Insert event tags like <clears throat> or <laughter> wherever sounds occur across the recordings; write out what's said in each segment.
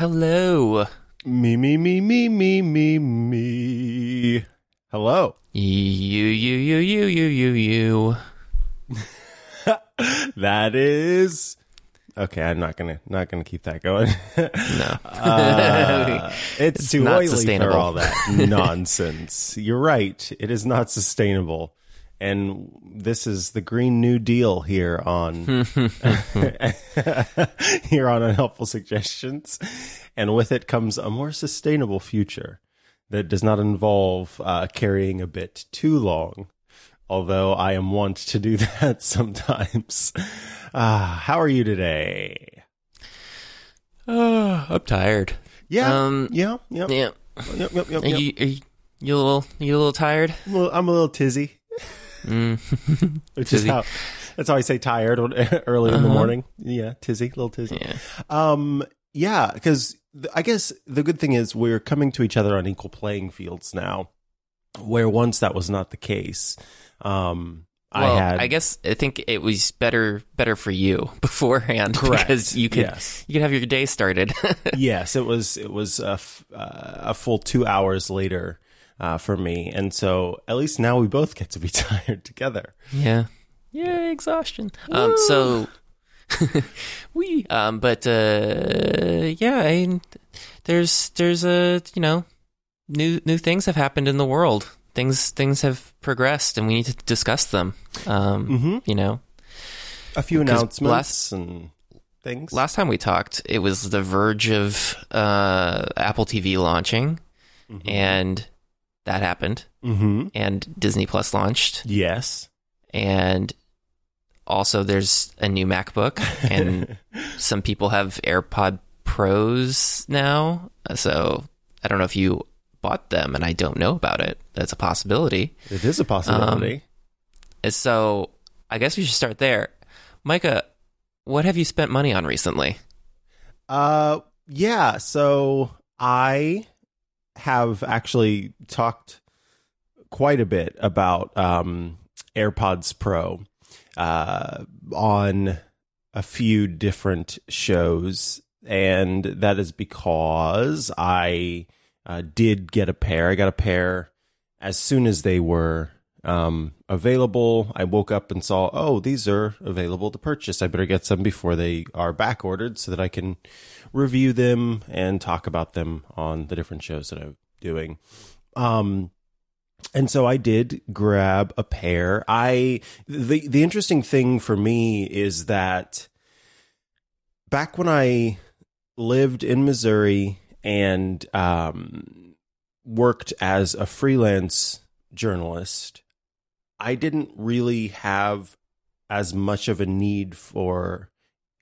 hello. Me, me, me, me, me, me, me. Hello. You, you, you, you, you, you, you. <laughs> That is okay. I'm not gonna not gonna keep that going. <laughs> No. Uh, it's, It's too not oily for all that <laughs> nonsense. You're right. It is not sustainable. And this is the Green New Deal here on <laughs> here on Unhelpful Suggestions, and with it comes a more sustainable future that does not involve uh, carrying a bit too long. Although I am wont to do <laughs> that sometimes. Ah, how are you today? Oh, I'm tired. Yeah, Um, yeah, yeah, Yeah. yep, yep, yep, Are you, are you, you a little, you a little tired? I'm a little, I'm a little tizzy, Mm. <laughs> which is how that's how I say tired <laughs> early in the Uh-huh. morning. Yeah, tizzy, little tizzy. yeah. Um, yeah, because I guess the good thing is we're coming to each other on equal playing fields now, where once that was not the case. Um, Well, I had, guess I think it was better, better for you <laughs> beforehand Correct. because you could, Yes. you could have your day started. yes, it was it was a, f- uh, a full two hours later uh, for me, and so at least now we both get to be <laughs> tired together. Yeah. Yeah, exhaustion. Um so <laughs> we um but uh yeah, I, there's there's a you know new new things have happened in the world. Things things have progressed and we need to discuss them. Um Mm-hmm. you know. A few announcements last- and things. Last time we talked, it was the verge of uh Apple TV launching Mhm. and that happened mm-hmm. and Disney Plus launched Yes. and also there's a new MacBook and <laughs> some people have AirPod Pros now. So I don't know if you bought them and I don't know about it. That's a possibility. it is a possibility. And So I guess we should start there. Micah, what have you spent money on recently? Uh, yeah. So I have actually talked quite a bit about um, AirPods Pro uh, on a few different shows, and that is because I uh, did get a pair. I got a pair as soon as they were um, available. I woke up and saw, oh, these are available to purchase. I better get some before they are back ordered so that I can review them and talk about them on the different shows that I'm doing. Um, and so I did grab a pair. I the the interesting thing for me is that back when I lived in Missouri and um, worked as a freelance journalist, I didn't really have as much of a need for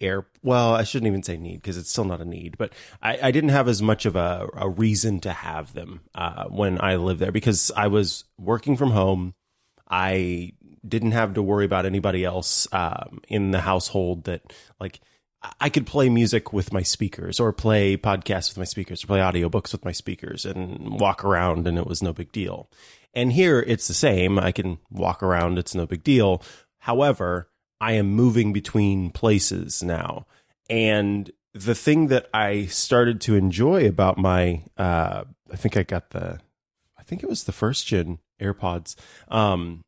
air. Well, I shouldn't even say need because it's still not a need, but I, I didn't have as much of a, a reason to have them uh, when I lived there because I was working from home. I didn't have to worry about anybody else um, in the household that like I could play music with my speakers or play podcasts with my speakers or play audiobooks with my speakers and walk around and it was no big deal. And here it's the same. I can walk around. It's no big deal. However, I am moving between places now. And the thing that I started to enjoy about my, uh, I think I got the, I think it was the first gen AirPods, um,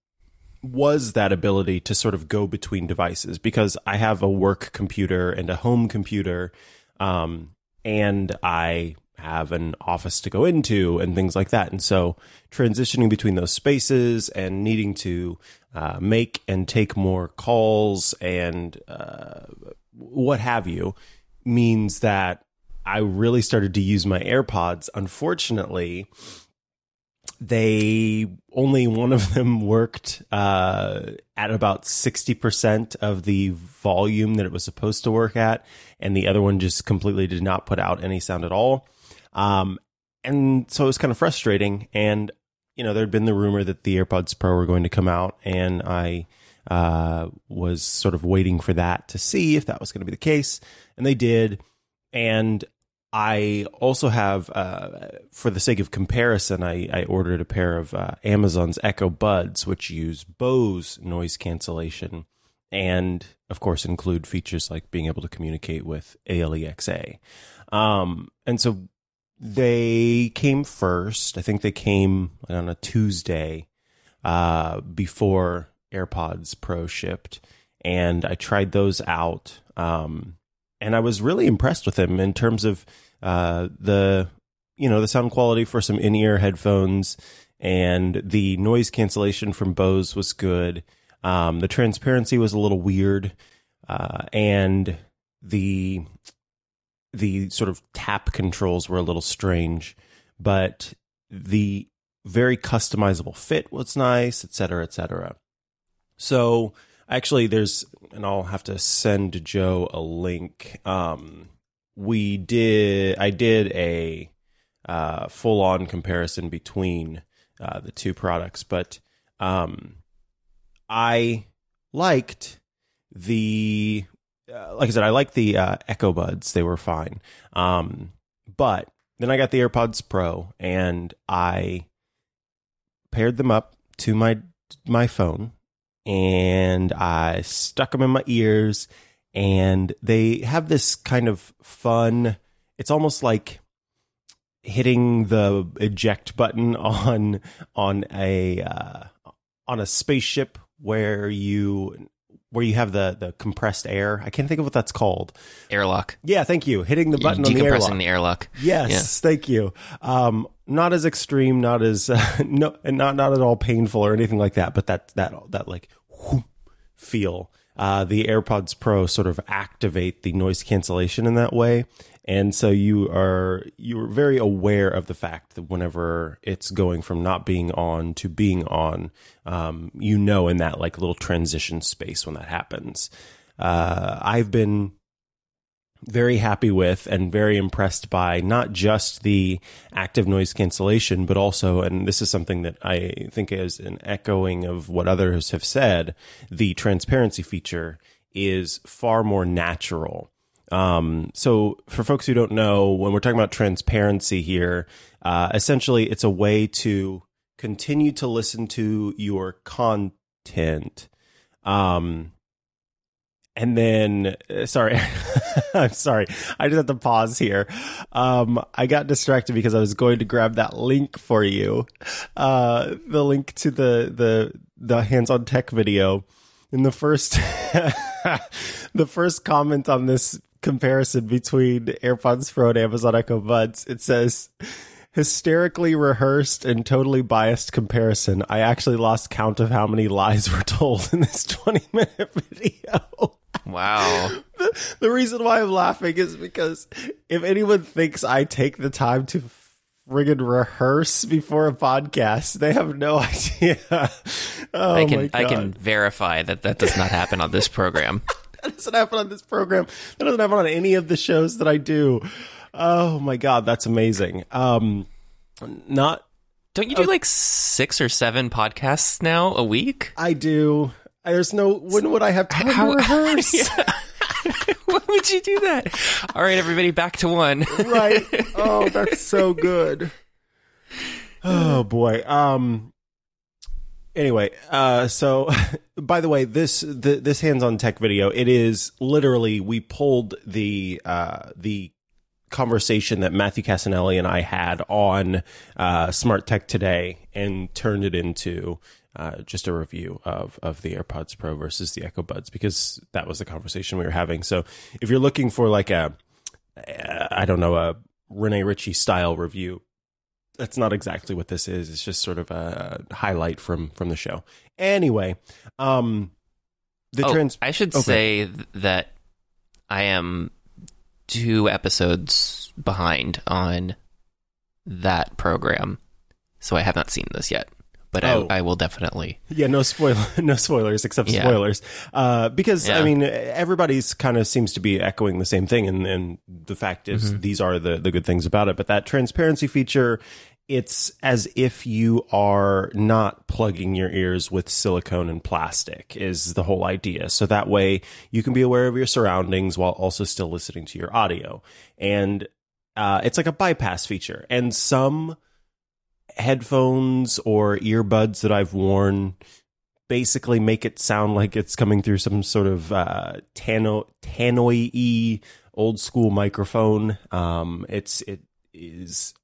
was that ability to sort of go between devices because I have a work computer and a home computer, um, and I have an office to go into and things like that. And so transitioning between those spaces and needing to uh, make and take more calls and uh, what have you means that I really started to use my AirPods. Unfortunately, they only one of them worked uh, at about 60% of the volume that it was supposed to work at and the other one just completely did not put out any sound at all um, and so it was kind of frustrating and you know there'd been the rumor that the airpods pro were going to come out and i uh, was sort of waiting for that to see if that was going to be the case and they did and I also have, uh, for the sake of comparison, I, I ordered a pair of uh, Amazon's Echo Buds, which use Bose noise cancellation and, of course, include features like being able to communicate with ALEXA. Um, and so they came first. I think they came on a Tuesday uh, before AirPods Pro shipped, and I tried those out. Um, and I was really impressed with them in terms of uh, the you know the sound quality for some in-ear headphones and the noise cancellation from Bose was good. Um, the transparency was a little weird, uh, and the the sort of tap controls were a little strange, but the very customizable fit was nice, et cetera, et cetera. So actually, there's, and I'll have to send Joe a link. Um, we did, I did a uh, full on comparison between uh, the two products, but um, I liked the uh, like I said, I like the uh, Echo Buds; they were fine. Um, but then I got the AirPods Pro, and I paired them up to my my phone, and I stuck them in my ears, and they have this kind of fun. It's almost like hitting the eject button <laughs> on on a uh, on a spaceship where you where you have the the compressed air. I can't think of what that's called. Airlock. Yeah, thank you. Hitting the button on the airlock. the airlock. Yes, yeah. thank you. Um, not as extreme, not as uh, <laughs> no, and not not at all painful or anything like that. But that that that like whoop, feel. Uh, the AirPods Pro sort of activate the noise cancellation in that way, and so you are you're very aware of the fact that whenever it's going from not being on to being on um, you know in that like little transition space when that happens. Uh, i've been very happy with and very impressed by not just the active noise cancellation, but also, and this is something that I think is an echoing of what others have said, the transparency feature is far more natural um, so for folks who don't know, when we're talking about transparency here, uh, essentially it's a way to continue to listen to your content. Um, and then, uh, sorry, <laughs> I'm sorry. I just have to pause here. Um, I got distracted because I was going to grab that link for you, uh, the link to the the the hands-on tech video. In the first, <laughs> the first comment on this comparison between AirPods Pro and Amazon Echo Buds. It says hysterically rehearsed and totally biased comparison. I actually lost count of how many lies were told in this 20 minute <laughs> video. Wow. the, the reason why I'm laughing is because if anyone thinks I take the time to friggin' rehearse before a podcast, they have no <laughs> idea. Oh I can I can verify that that does not happen on this program. <laughs> that doesn't happen on this program. That doesn't happen on any of the shows that I do. Oh my god, that's amazing. Um, not. Don't you do uh, like six or seven podcasts now a week? I do. There's no. When would I have time How, to <laughs> rehearse? Why would you do that? All right, everybody, back to one. right. <laughs> Oh, that's so good. Oh boy. Um anyway, uh, so <laughs> by the way, this the, this hands-on tech video, it is literally we pulled the uh, the conversation that Matthew Cassinelli and I had on uh, Smart Tech today and turned it into uh, just a review of of the AirPods Pro versus the Echo Buds because that was the conversation we were having. So if you're looking for like a I don't know a Rene Ritchie style review, that's not exactly what this is. It's just sort of a highlight from from the show. Anyway, um, the oh, trans. I should okay. say that I am two episodes behind on that program, so I have not seen this yet. But oh. I, I, will definitely. Yeah, no spoiler, <laughs> no spoilers except yeah. spoilers, uh, because yeah. I mean everybody's kind of seems to be echoing the same thing, and, and the fact is mm-hmm. these are the the good things about it. But that transparency feature it's as if you are not plugging your ears with silicone and plastic is the whole idea. So that way you can be aware of your surroundings while also still listening to your audio. And uh, it's like a bypass feature. And some headphones or earbuds that I've worn basically make it sound like it's coming through some sort of uh, tanno- tannoy old school microphone. Um, it's it is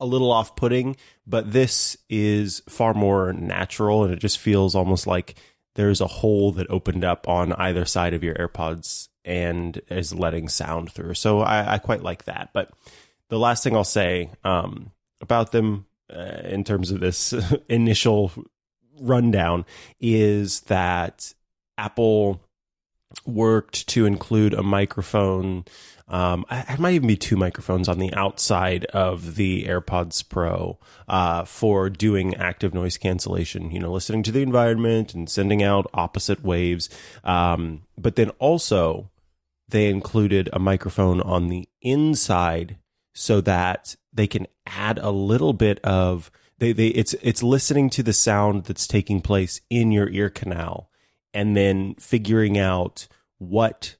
a little off putting, but this is far more natural, and it just feels almost like there's a hole that opened up on either side of your AirPods and is letting sound through. So I, I quite like that. But the last thing I'll say um, about them uh, in terms of this <laughs> initial rundown is that Apple worked to include a microphone. Um, it might even be two microphones on the outside of the AirPods Pro uh, for doing active noise cancellation. You know, listening to the environment and sending out opposite waves. Um, but then also, they included a microphone on the inside so that they can add a little bit of they, they it's it's listening to the sound that's taking place in your ear canal and then figuring out what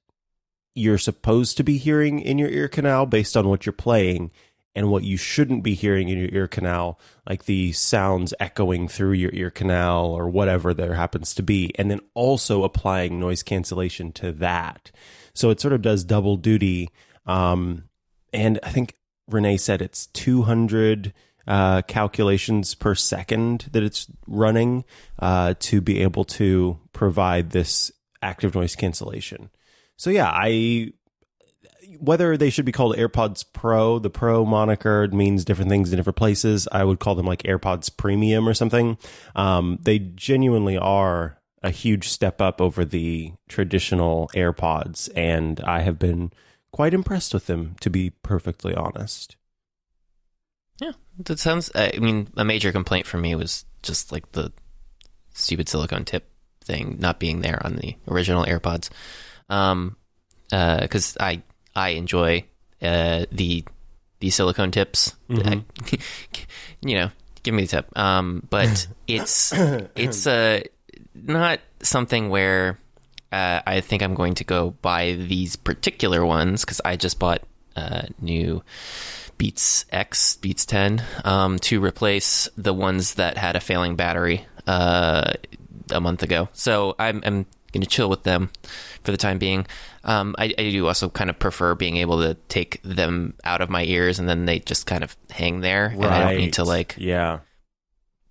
you're supposed to be hearing in your ear canal based on what you're playing and what you shouldn't be hearing in your ear canal, like the sounds echoing through your ear canal or whatever there happens to be, and then also applying noise cancellation to that. So it sort of does double duty. Um, and I think Rene said it's 200 uh, calculations per second that it's running uh, to be able to provide this active noise cancellation. So yeah, I whether they should be called AirPods Pro, the Pro moniker means different things in different places. I would call them like AirPods Premium or something. Um, they genuinely are a huge step up over the traditional AirPods, and I have been quite impressed with them, to be perfectly honest. Yeah, that sounds. I mean, a major complaint for me was just like the stupid silicone tip thing not being there on the original AirPods. Um, because uh, I I enjoy uh the the silicone tips. Mm-hmm. I, <laughs> you know, give me the tip. Um, but <coughs> it's it's uh not something where uh, I think I'm going to go buy these particular ones because I just bought uh, new Beats X, Beats 10, um, to replace the ones that had a failing battery uh, a month ago. So I'm, I'm going to chill with them for the time being. Um, I, I, do also kind of prefer being able to take them out of my ears and then they just kind of hang there, right. and I don't need to like yeah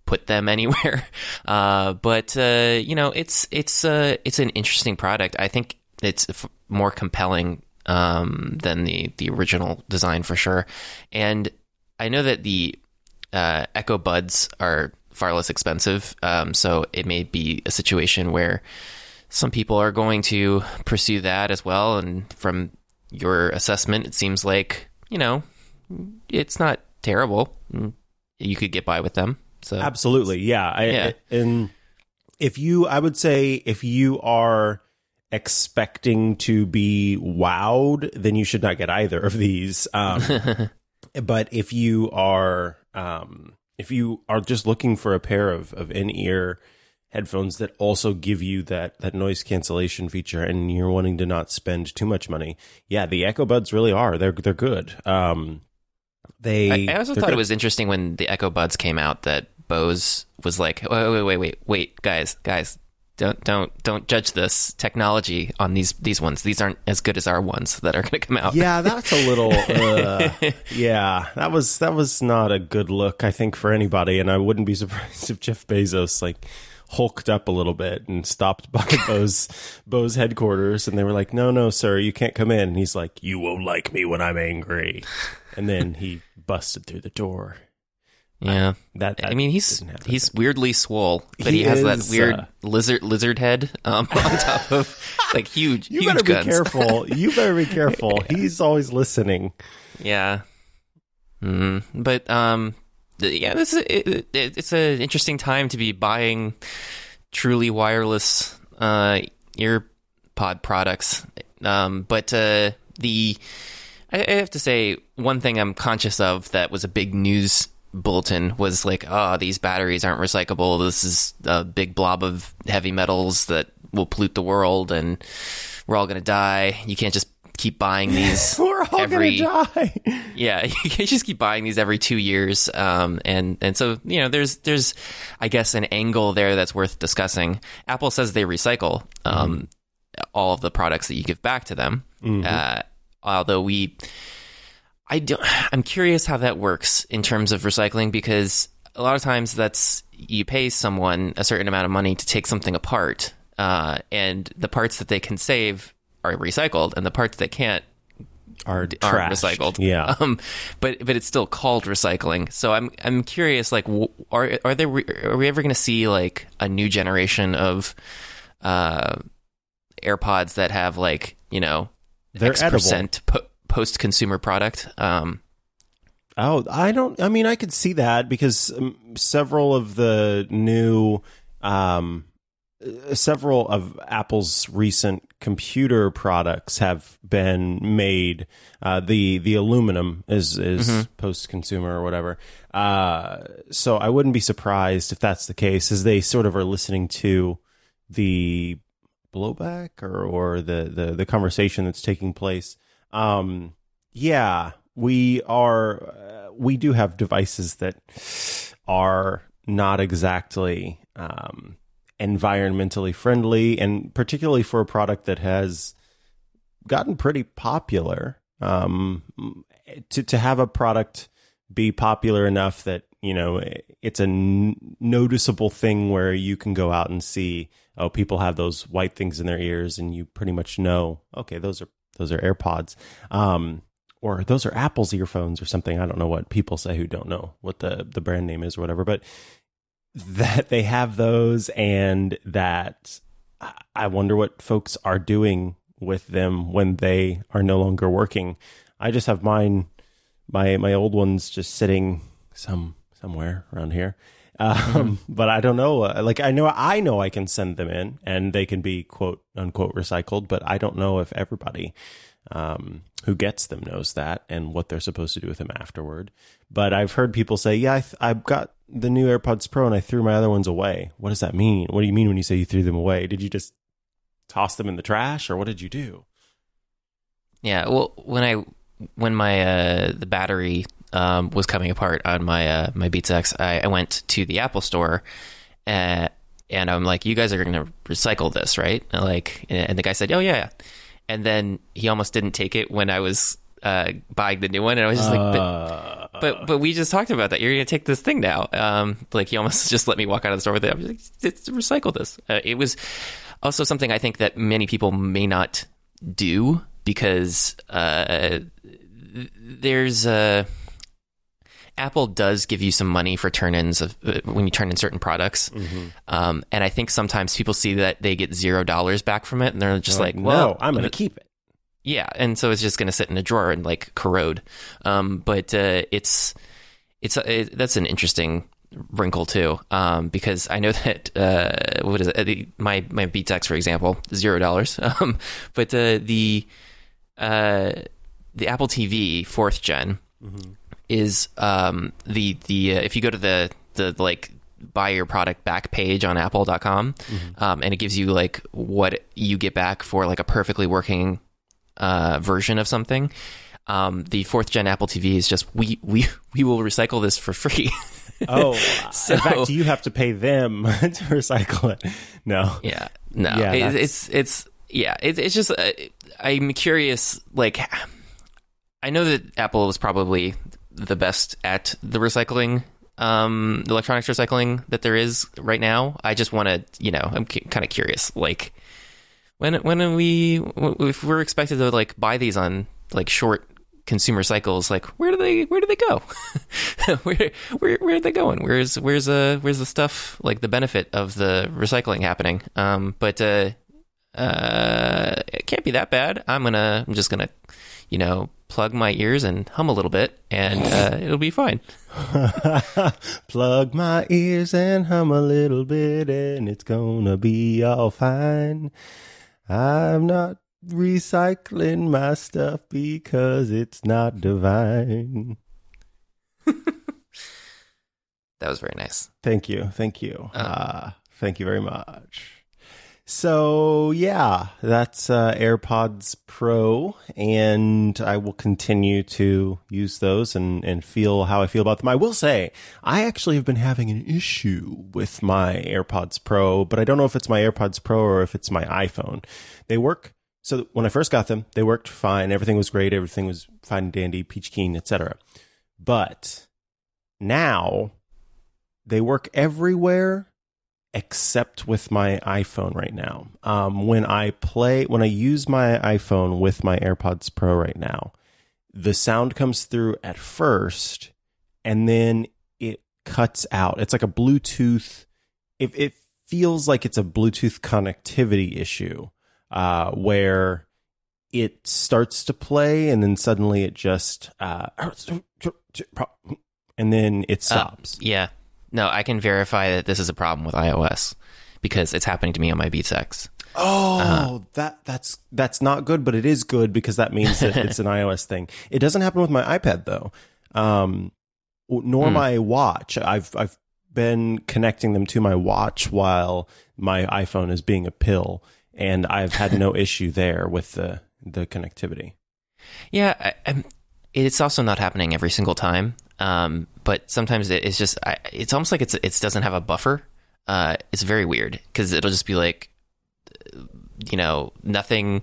put them <laughs> anywhere. Uh, but uh, you know, it's it's uh, it's an interesting product. I think it's f- more compelling um, than the the original design for sure. And I know that the uh, Echo Buds are far less expensive, um, so it may be a situation where some people are going to pursue that as well. And from your assessment, it seems like you know it's not terrible. You could get by with them. So absolutely, yeah. I, yeah. and if you, I would say, if you are expecting to be wowed, then you should not get either of these. Um, <laughs> but if you are, um, if you are just looking for a pair of, of in ear headphones that also give you that, that noise cancellation feature and you're wanting to not spend too much money, yeah, the Echo Buds really are. They're, they're good. Um, they, I, I also thought good. it was interesting when the Echo Buds came out that Bose was like, wait, wait, wait, wait, wait, guys, guys, don't don't don't judge this technology on these these ones. These aren't as good as our ones that are going to come out. Yeah, that's a little. <laughs> Uh, yeah, that was that was not a good look. I think for anybody, and I wouldn't be surprised <laughs> if Jeff Bezos like hulked up a little bit and stopped by <laughs> Bose Bose headquarters, and they were like, "No, no, sir, you can't come in." And he's like, "You won't like me when I'm angry," and then he busted through the door yeah, that, that, I mean he's he's weirdly swole, but he, he has is, that weird uh, lizard lizard head um, <laughs> on top of like huge. You huge better guns. be careful. You better be careful. yeah. <laughs> He's always listening. Yeah, mm, but um, yeah, this is it, it, it's an interesting time to be buying truly wireless uh ear pod products. Um, but uh, the I have to say one thing I'm conscious of that was a big news bulletin was like, oh, these batteries aren't recyclable. This is a big blob of heavy metals that will pollute the world and we're all going to die. You can't just keep buying these <laughs> we're all every gonna die. yeah <laughs> you just keep buying these every two years um, and and so you know there's there's i guess an angle there that's worth discussing apple says they recycle um, mm-hmm. all of the products that you give back to them mm-hmm. uh, although we, I don't, I'm curious how that works in terms of recycling because a lot of times that's you pay someone a certain amount of money to take something apart, uh, and the parts that they can save are recycled, and the parts that can't Are aren't recycled. Yeah. Um, but but it's still called recycling. So I'm I'm curious, like, w- are are there are we ever going to see like a new generation of uh, AirPods that have like you know They're X percent po- post consumer product? Um, Oh, I don't. I mean, I could see that because um, several of the new, um, uh, several of Apple's recent computer products have been made. Uh, the the aluminum is is post consumer or whatever. Uh, so I wouldn't be surprised if that's the case, as they sort of are listening to the blowback or or the the, the conversation that's taking place. Um, yeah, we are. Uh, we do have devices that are not exactly um, environmentally friendly, and particularly for a product that has gotten pretty popular. Um, to to have a product be popular enough that you know it's a n- noticeable thing where you can go out and see oh people have those white things in their ears and you pretty much know okay those are those are AirPods um or those are Apple's earphones or something I don't know what people say who don't know what the the brand name is or whatever but that they have those and that I- wonder what folks are doing with them when they are no longer working. I just have mine, my my old ones, just sitting some somewhere around here. Um, But I don't know. uh, Like I know I know I can send them in and they can be quote unquote recycled, but I don't know if everybody um, who gets them knows that and what they're supposed to do with them afterward. But I've heard people say, "Yeah, I th- I've got the new AirPods Pro and I threw my other ones away." What does that mean? What do you mean when you say you threw them away? Did you just toss them in the trash, or what did you do? yeah. Well, when I when my uh, the battery um, was coming apart on my uh, my Beats X, I, I went to the Apple store. Uh, and I'm like, you guys are going to recycle this, right? And like, and the guy said, oh yeah. And then he almost didn't take it when I was uh, buying the new one, and I was just like, but, Uh, but but we just talked about that. You're going to take this thing now. Um, like he almost <laughs> just let me walk out of the store with it. I was like, it's recycle this. Uh, it was also something I think that many people may not do because uh, there's a. Apple does give you some money for turn-ins of uh, when you turn in certain products, um, and I think sometimes people see that they get zero dollars back from it, and they're just like, "Well, no, I'm going to keep it. Yeah, and so it's just going to sit in a drawer and like corrode. Um, but uh, it's it's it, that's an interesting wrinkle too, um, because I know <laughs> that uh, what is it? My my Beats for example, zero dollars. <laughs> Um, but uh, the uh, the Apple TV fourth general is um, the the uh, if you go to the the like buy your product back page on apple.com um, and it gives you like what you get back for like a perfectly working uh, version of something um, the fourth gen apple tv is just we we <laughs> we will recycle this for free <laughs> Oh, So- <laughs> in fact, you have to pay them to recycle it. No. Yeah, no, Yeah, it, it's it's yeah, it, it's just uh, I'm curious. Like, I know that Apple was probably the best at the recycling, um, electronics recycling that there is right now. I just want to, you know, I'm cu- kind of curious. Like, when when are we if we're expected to like buy these on like short consumer cycles like where do they where do they go? <laughs> Where where where are they going? Where's where's uh where's the stuff like the benefit of the recycling happening? Um but uh uh it can't be that bad. I'm gonna i'm just gonna you know plug my ears and hum a little bit and uh it'll be fine. <laughs> Plug my ears and hum a little bit, and it's gonna be all fine. I'm not recycling my stuff because it's not divine. <laughs> that was very nice Thank you. Thank you. Uh, thank you very much. So, yeah, that's uh, AirPods Pro, and I will continue to use those and, and feel how I feel about them. I will say, I actually have been having an issue with my AirPods Pro, but I don't know if it's my AirPods Pro or if it's my iPhone. They work so when I first got them, they worked fine. Everything was great. Everything was fine and dandy, peach keen, etc. But now they work everywhere except with my iPhone right now. Um, when I play, when I use my iPhone with my AirPods Pro right now, the sound comes through at first and then it cuts out. It's like a Bluetooth. If it feels like it's a Bluetooth connectivity issue, uh, where it starts to play and then suddenly it just, uh, and then it stops. Uh, yeah. No, I can verify that this is a problem with iOS because it's happening to me on my Beats X. Oh, uh, that that's that's not good, but it is good because that means that it's an <laughs> iOS thing. It doesn't happen with my iPad though, um, nor hmm. my watch. I've I've been connecting them to my watch while my iPhone is being a pill, and I've had no <laughs> issue there with the the connectivity. Yeah, I, it's also not happening every single time. Um, but sometimes it's just I, it's almost like it's it doesn't have a buffer. Uh, it's very weird because it'll just be like, you know, nothing,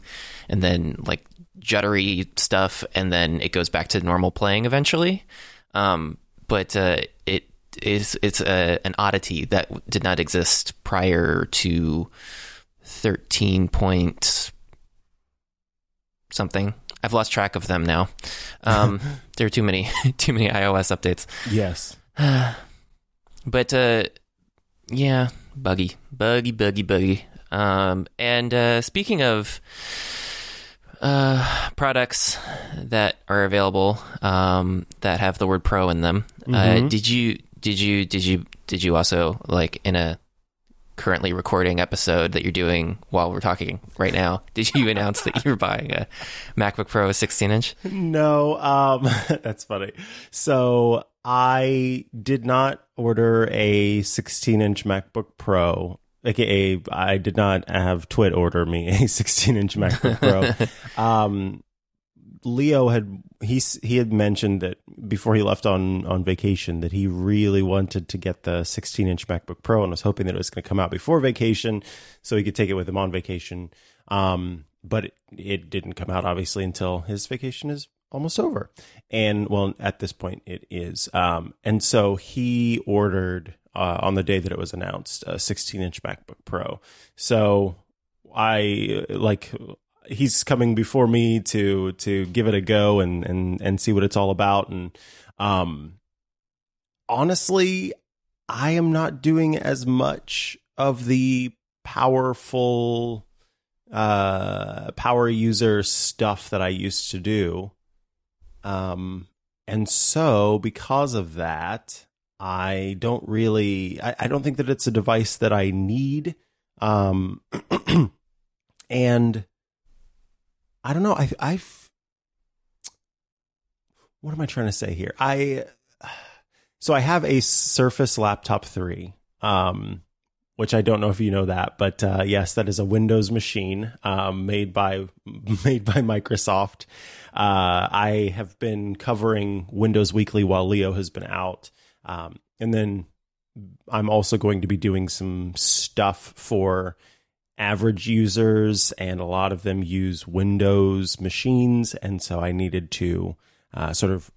and then like juddery stuff, and then it goes back to normal playing eventually. Um, but uh, it is it's a, an oddity that did not exist prior to thirteen point something. I've lost track of them now. Um, <laughs> there are too many <laughs> too many iOS updates. Yes. <sighs> but uh, yeah, buggy, buggy, buggy, buggy. Um, and uh, speaking of uh, products that are available um, that have the word "pro" in them, uh, mm-hmm. did you did you did you did you also like in a currently recording episode that you're doing while we're talking right now, did you announce that you're buying a MacBook Pro 16 inch? No, um, <laughs> that's funny. So I did not order a 16 inch MacBook Pro. AKA, I did not have TWiT order me a <laughs> 16 inch MacBook Pro. <laughs> um, Leo had he he had mentioned that before he left on on vacation that he really wanted to get the 16 inch MacBook Pro and was hoping that it was going to come out before vacation so he could take it with him on vacation. Um, but it, it didn't come out obviously until his vacation is almost over, and well at this point it is. Um, and so he ordered uh, on the day that it was announced a 16 inch MacBook Pro. So I like he's coming before me to to give it a go and and and see what it's all about. And um honestly i am not doing as much of the powerful uh power user stuff that i used to do. Um and so because of that i don't really i, I don't think that it's a device that i need. Um <clears throat> and I don't know. I I've what am I trying to say here? I so I have a Surface Laptop 3. Um which I don't know if you know that, but uh, yes, that is a Windows machine um, made by <laughs> made by Microsoft. Uh, I have been covering Windows Weekly while Leo has been out, um, and then I'm also going to be doing some stuff for average users, and a lot of them use Windows machines. And so I needed to uh, sort of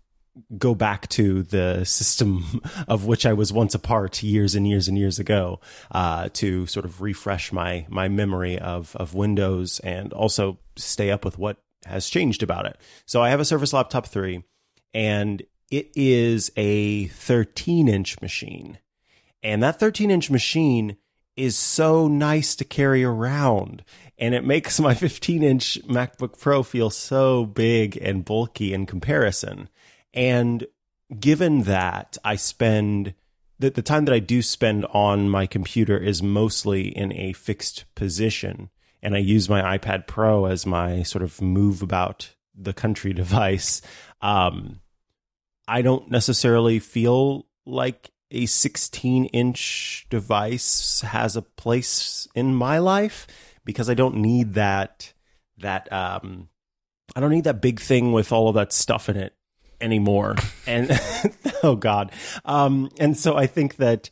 go back to the system <laughs> of which I was once a part years and years and years ago uh, to sort of refresh my my memory of of Windows and also stay up with what has changed about it. So I have a Surface Laptop 3 and it is a 13 inch machine. And that 13 inch machine is so nice to carry around. And it makes my 15 inch MacBook Pro feel so big and bulky in comparison. And given that I spend the, the time that I do spend on my computer is mostly in a fixed position. And I use my iPad Pro as my sort of move about the country <laughs> device. Um, I don't necessarily feel like a 16 inch device has a place in my life because I don't need that that um I don't need that big thing with all of that stuff in it anymore. <laughs> and <laughs> oh god. Um and so I think that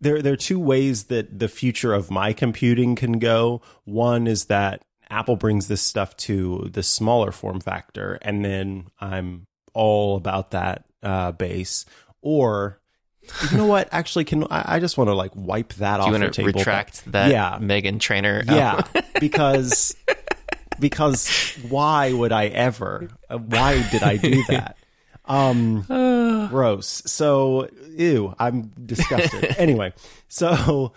there there are two ways that the future of my computing can go. One is that Apple brings this stuff to the smaller form factor, and then I'm all about that uh, base. Or you know what? Actually, can I, I just want to like wipe that Do off you the want to table? retract that Yeah. Meghan Trainor? Yeah, <laughs> because because why would I ever? Uh, Why did I do that? Um, <sighs> gross. So, ew, I'm disgusted. <laughs> anyway, so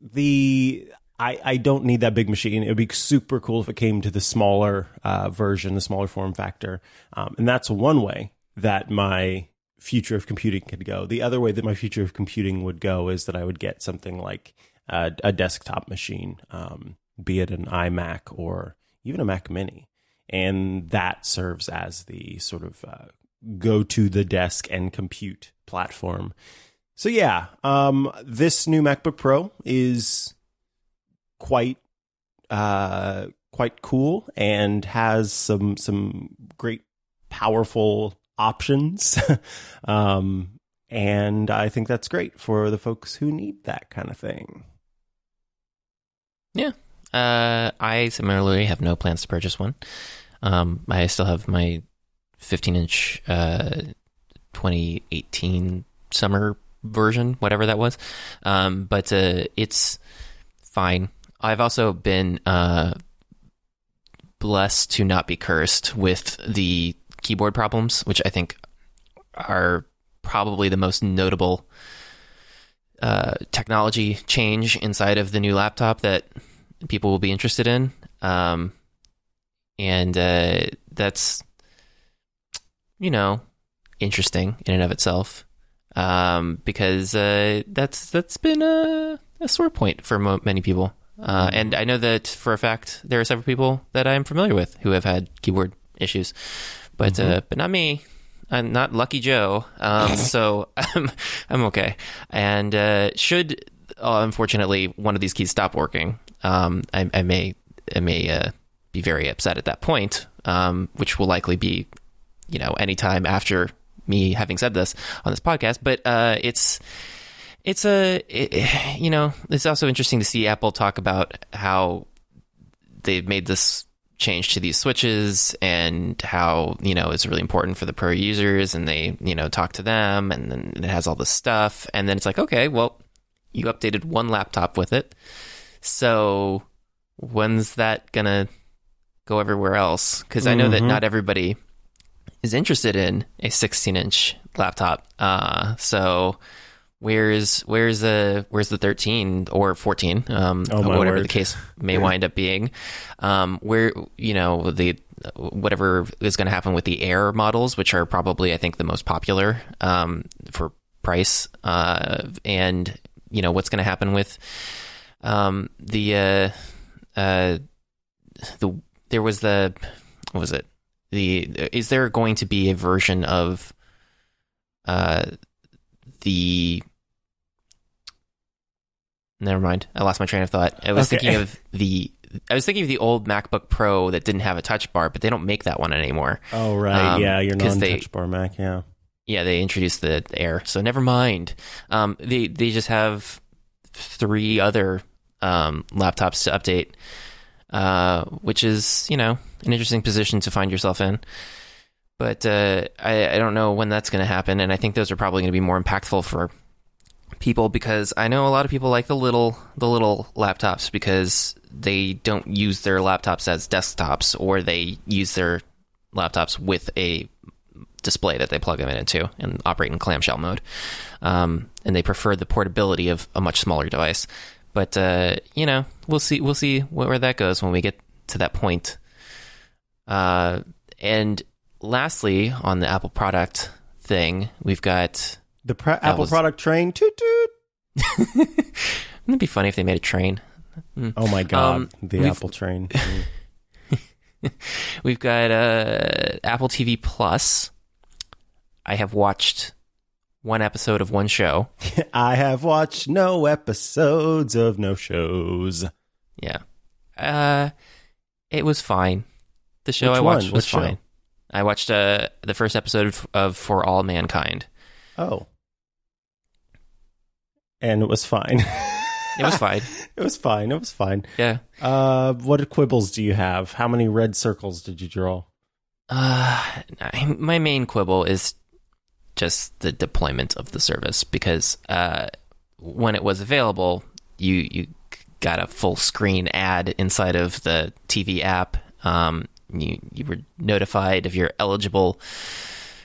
the I I don't need that big machine. It would be super cool if it came to the smaller uh, version, the smaller form factor, um, and that's one way that my future of computing could go. The other way that my future of computing would go is that I would get something like a, a desktop machine, um, be it an iMac or even a Mac Mini, and that serves as the sort of uh, go to the desk and compute platform. So yeah, um, this new MacBook Pro is quite uh, quite cool and has some some great powerful options. <laughs> um, and I think that's great for the folks who need that kind of thing. Yeah. Uh, I similarly have no plans to purchase one. Um, I still have my 15 inch uh, 2018 summer version, whatever that was. Um, but uh, it's fine. I've also been uh, blessed to not be cursed with the keyboard problems, which I think are probably the most notable uh, technology change inside of the new laptop that people will be interested in. Um, and uh, that's, you know, interesting in and of itself. Um, because uh, that's that's been a, a sore point for mo- many people. Uh, and I know that for a fact there are several people that I'm familiar with who have had keyboard issues, but uh, but not me. I'm not Lucky Joe, um, <laughs> so I'm I'm okay. And uh, should uh, unfortunately one of these keys stop working, um, I, I may I may uh, be very upset at that point, um, which will likely be you know anytime after me having said this on this podcast. But uh, it's it's a it, you know it's also interesting to see Apple talk about how they've made this change to these switches and how you know it's really important for the pro users and they you know talk to them and then it has all this stuff. And then it's like okay well you updated one laptop with it. So when's that gonna go everywhere else? Because i know that Mhm. not everybody is interested in a 16 inch laptop. Uh so where's where's the where's the 13 or 14 um Oh, whatever word. the case may wind up being. Um where you know the whatever is going to happen with the air models which are probably i think the most popular um for price uh and you know what's going to happen with um the uh uh the there was the what was it? The is there going to be a version of uh the never mind. I lost my train of thought. I was Okay. thinking of the i was thinking of the old macbook pro that didn't have a touch bar but they don't make that one anymore. Oh right, Um, yeah, your 'cause they- non-touch bar Mac, yeah. yeah they introduced the, the air so never mind. Um they they just have three other um laptops to update uh which is you know an interesting position to find yourself in. But uh i i don't know when that's going to happen and i think those are probably going to be more impactful for people because i know a lot of people like the little the little laptops because they don't use their laptops as desktops or they use their laptops with a display that they plug them into and operate in clamshell mode. Um, and they prefer the portability of a much smaller device. But uh, you know, we'll see. We'll see where that goes when we get to that point. Uh, and lastly, on the Apple product thing, we've got. The pre- Apple was- product train, toot toot. <laughs> Wouldn't it be funny if they made a train? Oh my god, Um, the we've- Apple train. <laughs> Mm. We've got uh, Apple TV Plus. I have watched one episode of one show. <laughs> I have watched no episodes of no shows. Yeah. Uh it was fine. The show Which I watched one? was Which show? fine. I watched uh the first episode of, of For All Mankind. Oh. And it was fine. It was fine. <laughs> it was fine. It was fine. Yeah. Uh, what quibbles do you have? How many red circles did you draw? Uh, my main quibble is just the deployment of the service because uh, when it was available, you you got a full screen ad inside of the TV app. Um, you you were notified of your eligible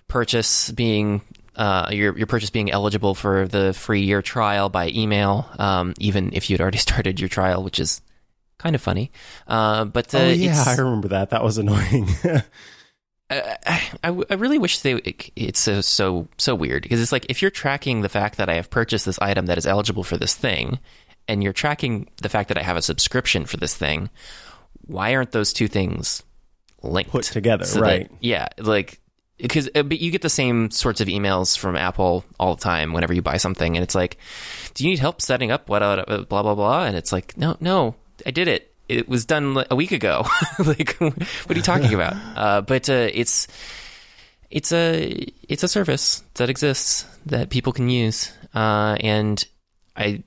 purchase being uh, your your purchase being eligible for the free year trial by email, um, even if you'd already <laughs> started your trial, which is kind of funny. Uh, but uh, oh yeah, I remember that. That was annoying. <laughs> I, I, I really wish they it's so so so weird because it's like if you're tracking the fact that I have purchased this item that is eligible for this thing, and you're tracking the fact that I have a subscription for this thing, why aren't those two things linked Put together, that- right. yeah, like because but you get the same sorts of emails from Apple all the time whenever you buy something, and it's like, do you need help setting up what uh, blah blah blah, and it's like, no no, I did it. It was done a week ago. <laughs> like, <laughs> what are you talking about? <laughs> Uh, but uh, it's it's a it's a service that exists that people can use, uh, and I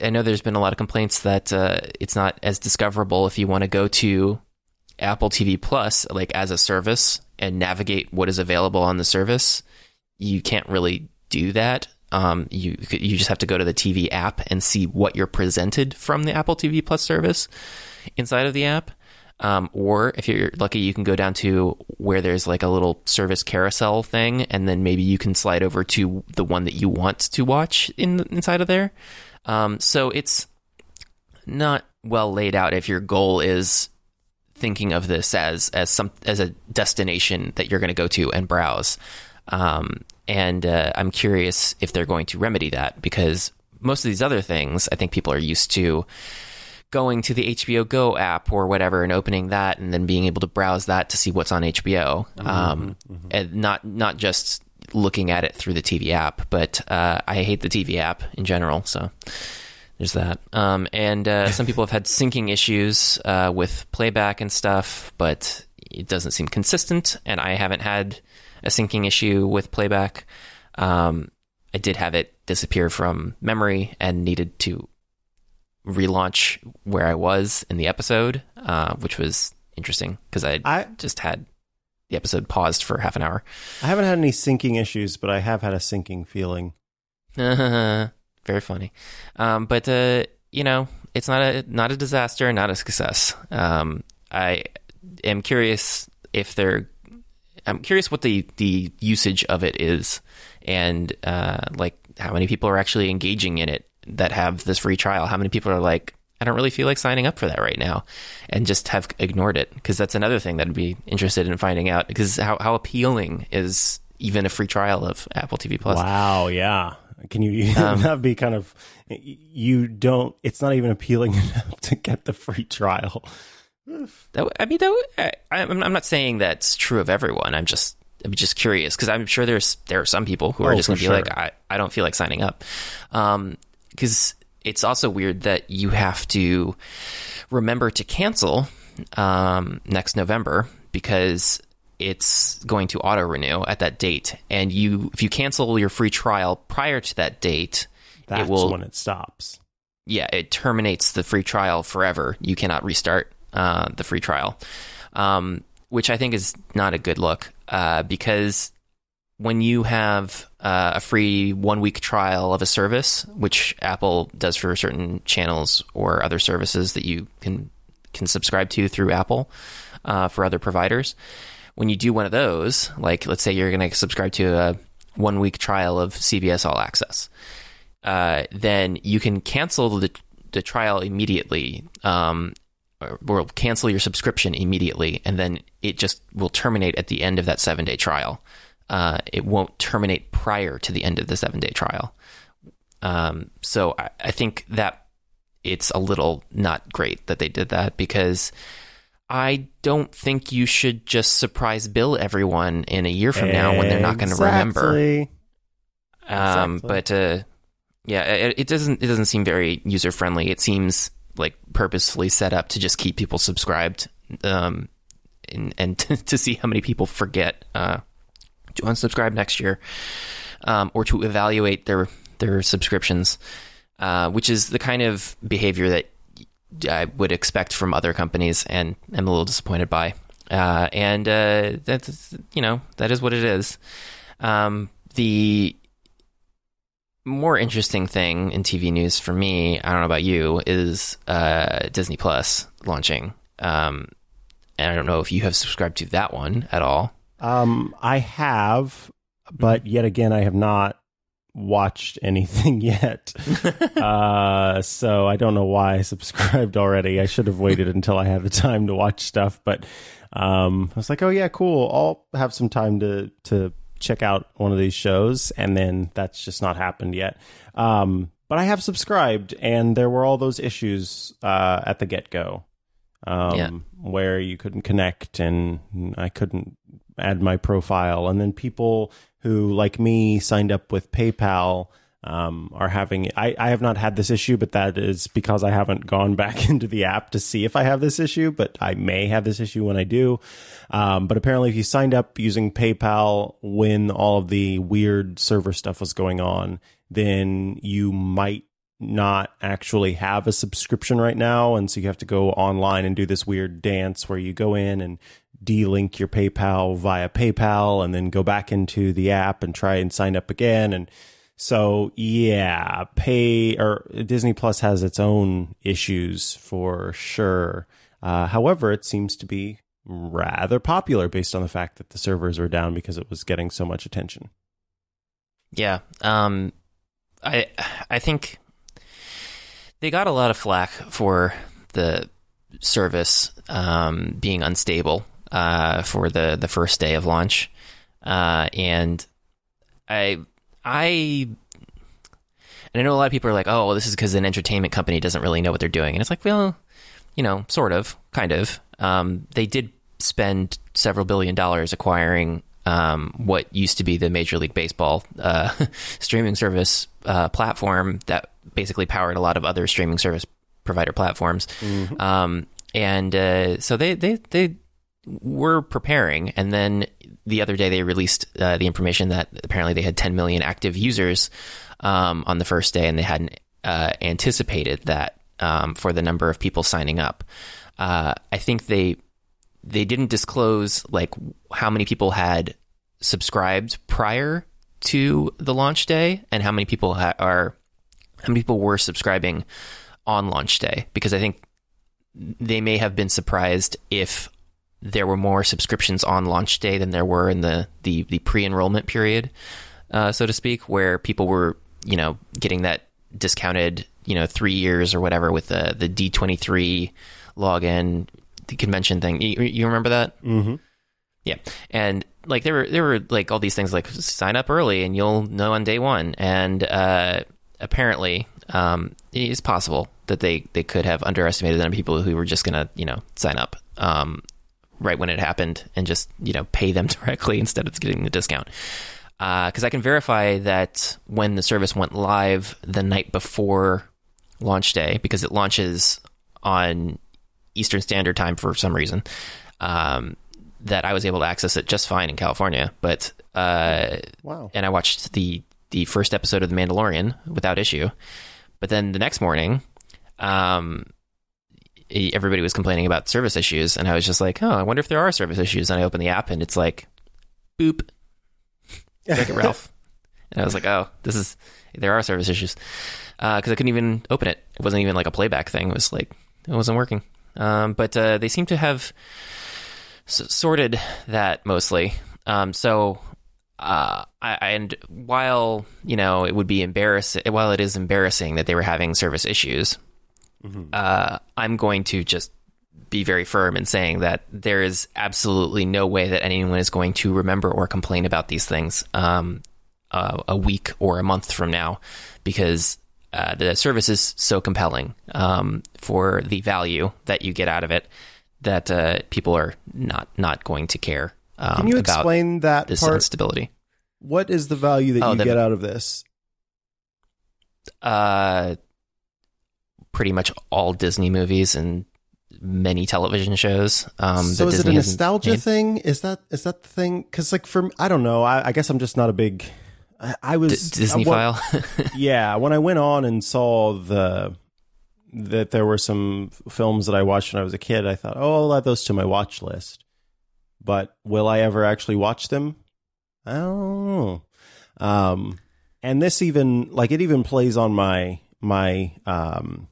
I know there's been a lot of complaints that uh, it's not as discoverable if you want to go to Apple TV Plus like as a service and navigate what is available on the service. You can't really do that. Um, you you just have to go to the TV app and see what you're presented from the Apple TV Plus service inside of the app. Um, or if you're lucky, you can go down to where there's like a little service carousel thing, and then maybe you can slide over to the one that you want to watch in inside of there. Um, so it's not well laid out if your goal is thinking of this as as some as a destination that you're going to go to and browse. Um, and uh, I'm curious if they're going to remedy that because most of these other things, I think people are used to going to the HBO Go app or whatever and opening that and then being able to browse that to see what's on HBO, um, and not not just looking at it through the TV app. But uh, I hate the TV app in general, so there's that. Um, and uh, some people have had syncing issues uh, with playback and stuff, but it doesn't seem consistent. And I haven't had a syncing issue with playback. Um, I did have it disappear from memory and needed to relaunch where I was in the episode, uh, which was interesting because I I just had the episode paused for half an hour. I haven't had any sinking issues, but I have had a sinking feeling. <laughs> Very funny. Um, but uh, you know, it's not a not a disaster, not a success. Um, I am curious if they're. I'm curious what the the usage of it is, and uh, like how many people are actually engaging in it that have this free trial. How many people are like, I don't really feel like signing up for that right now, and just have ignored it because that's another thing that I'd be interested in finding out because how how appealing is even a free trial of Apple TV Plus? Wow, yeah. Can you Um, <laughs> that'd be kind of you don't it's not even appealing <laughs> enough to get the free trial. That, I mean, that, I, I'm not saying that's true of everyone. I'm just I'm just curious because I'm sure there's there are some people who are Oh, just going to be sure. like, I, I don't feel like signing up. Um, because it's also weird that you have to remember to cancel um, next November because it's going to auto renew at that date, and you if you cancel your free trial prior to that date, That's it will when it stops. yeah, it terminates the free trial forever. You cannot restart uh, the free trial, um, which I think is not a good look uh, because when you have uh, a free one week trial of a service, which Apple does for certain channels or other services that you can can subscribe to through Apple uh, for other providers, when you do one of those, like let's say you're going to subscribe to a one week trial of CBS All Access uh, then you can cancel the, the trial immediately, um, or, or cancel your subscription immediately, and then it just will terminate at the end of that seven day trial. Uh, it won't terminate prior to the end of the seven day trial. Um, so I, I think that it's a little not great that they did that because I don't think you should just surprise bill everyone in a year from now when they're not going to remember. Exactly. Um, Exactly. but uh, yeah, it, it doesn't it doesn't seem very user friendly. It seems like purposefully set up to just keep people subscribed, um, and, and <laughs> to see how many people forget uh, to unsubscribe next year, um, or to evaluate their their subscriptions. uh, which is the kind of behavior that I would expect from other companies, and I'm a little disappointed by. Uh, and uh, that's you know that is what it is. Um, the more interesting thing in TV news for me, I don't know about you, is uh, Disney Plus launching. Um, and I don't know if you have subscribed to that one at all. Um, I have, but yet again, I have not watched anything <laughs> yet. uh, so I don't know why I subscribed already. I should have waited until I had the time to watch stuff, but um, I was like, oh yeah, cool. I'll have some time to to check out one of these shows, and then that's just not happened yet. Um, but I have subscribed, and there were all those issues uh, at the get go. Um, Yeah. where you couldn't connect and I couldn't add my profile. And then people who, like me, signed up with PayPal um, are having. I, I have not had this issue, but that is because I haven't gone <laughs> back into the app to see if I have this issue. But I may have this issue when I do. Um, but apparently, if you signed up using PayPal when all of the weird server stuff was going on, then you might not actually have a subscription right now and so you have to go online and do this weird dance where you go in and de-link your PayPal via PayPal and then go back into the app and try and sign up again. And so yeah pay or Disney Plus has its own issues for sure. Uh, however it seems to be rather popular based on the fact that the servers were down because it was getting so much attention. Yeah. Um, I I think they got a lot of flack for the service um, being unstable uh, for the the first day of launch, uh, and I I. And I know a lot of people are like, "Oh, well, this is because an entertainment company doesn't really know what they're doing," and it's like, well, you know, sort of, kind of. Um, they did spend several billion dollars acquiring um, what used to be the Major League Baseball uh, <laughs> streaming service uh, platform that basically powered a lot of other streaming service provider platforms. Um, and uh, so they, they they were preparing, and then the other day they released uh, the information that apparently they had 10 million active users um, on the first day, and they hadn't uh, anticipated that um, for the number of people signing up. Uh, I think they they didn't disclose like how many people had subscribed prior to the launch day and how many people ha- are how many people were subscribing on launch day because I think they may have been surprised if there were more subscriptions on launch day than there were in the the, the pre-enrollment period, uh, so to speak, where people were you know getting that discounted you know three years or whatever with the the D twenty three login the convention thing. You, you remember that? mm-hmm. Yeah, and like there were there were like all these things like sign up early and you'll know on day one. And uh, apparently, um, it is possible that they they could have underestimated the number of people who were just gonna you know sign up um, right when it happened and just you know pay them <laughs> directly instead of getting the discount. Because I can verify that when the service went live the night before launch day, because it launches on Eastern Standard Time for some reason. Um, that I was able to access it just fine in California, but uh, wow and I watched the the first episode of The Mandalorian without issue. But then the next morning, um, everybody was complaining about service issues, and I was just like, "Oh, I wonder if there are service issues." And I opened the app, and it's like, "Boop, It Ralph," <laughs> and I was like, "Oh, this is there are service issues," because I couldn't even open it. It wasn't even like a playback thing. It was like it wasn't working. Um, but uh, they seem to have s- sorted that mostly. Um, so, uh, I, and while you know it would be embarrassing, while it is embarrassing that they were having service issues, uh, I'm going to just be very firm in saying that there is absolutely no way that anyone is going to remember or complain about these things um, uh, a week or a month from now, because uh, the service is so compelling um, for the value that you get out of it that uh, people are not not going to care um, Can you explain that this part? instability. What is the value that Oh, you the- get out of this? Uh, pretty much all Disney movies and many television shows. Um, so is Disney it a nostalgia made. thing? Is that is that the thing? Because like for I don't know. I, I guess I'm just not a big I, I was D- Disneyphile. <laughs> yeah, when I went on and saw the that there were some films that I watched when I was a kid, I thought, oh, I'll add those to my watch list. But will I ever actually watch them? I don't know. Um, and this even like it even plays on my my um,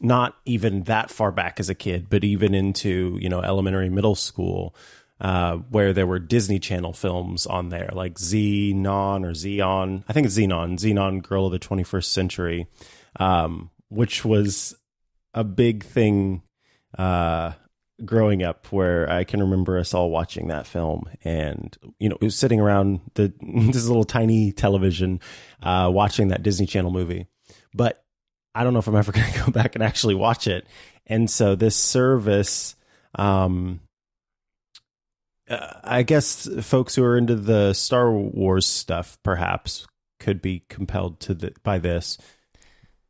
not even that far back as a kid, but even into you know elementary, middle school. Uh, where there were Disney Channel films on there, like Zenon or Xeon. I think it's Zenon, Zenon Girl of the 21st Century, um, which was a big thing uh, growing up. Where I can remember us all watching that film, and you know, it was sitting around the <laughs> this little tiny television, uh, watching that Disney Channel movie. But I don't know if I'm ever <laughs> going to go back and actually watch it. And so this service, um, uh, I guess folks who are into the Star Wars stuff perhaps could be compelled to the, by this.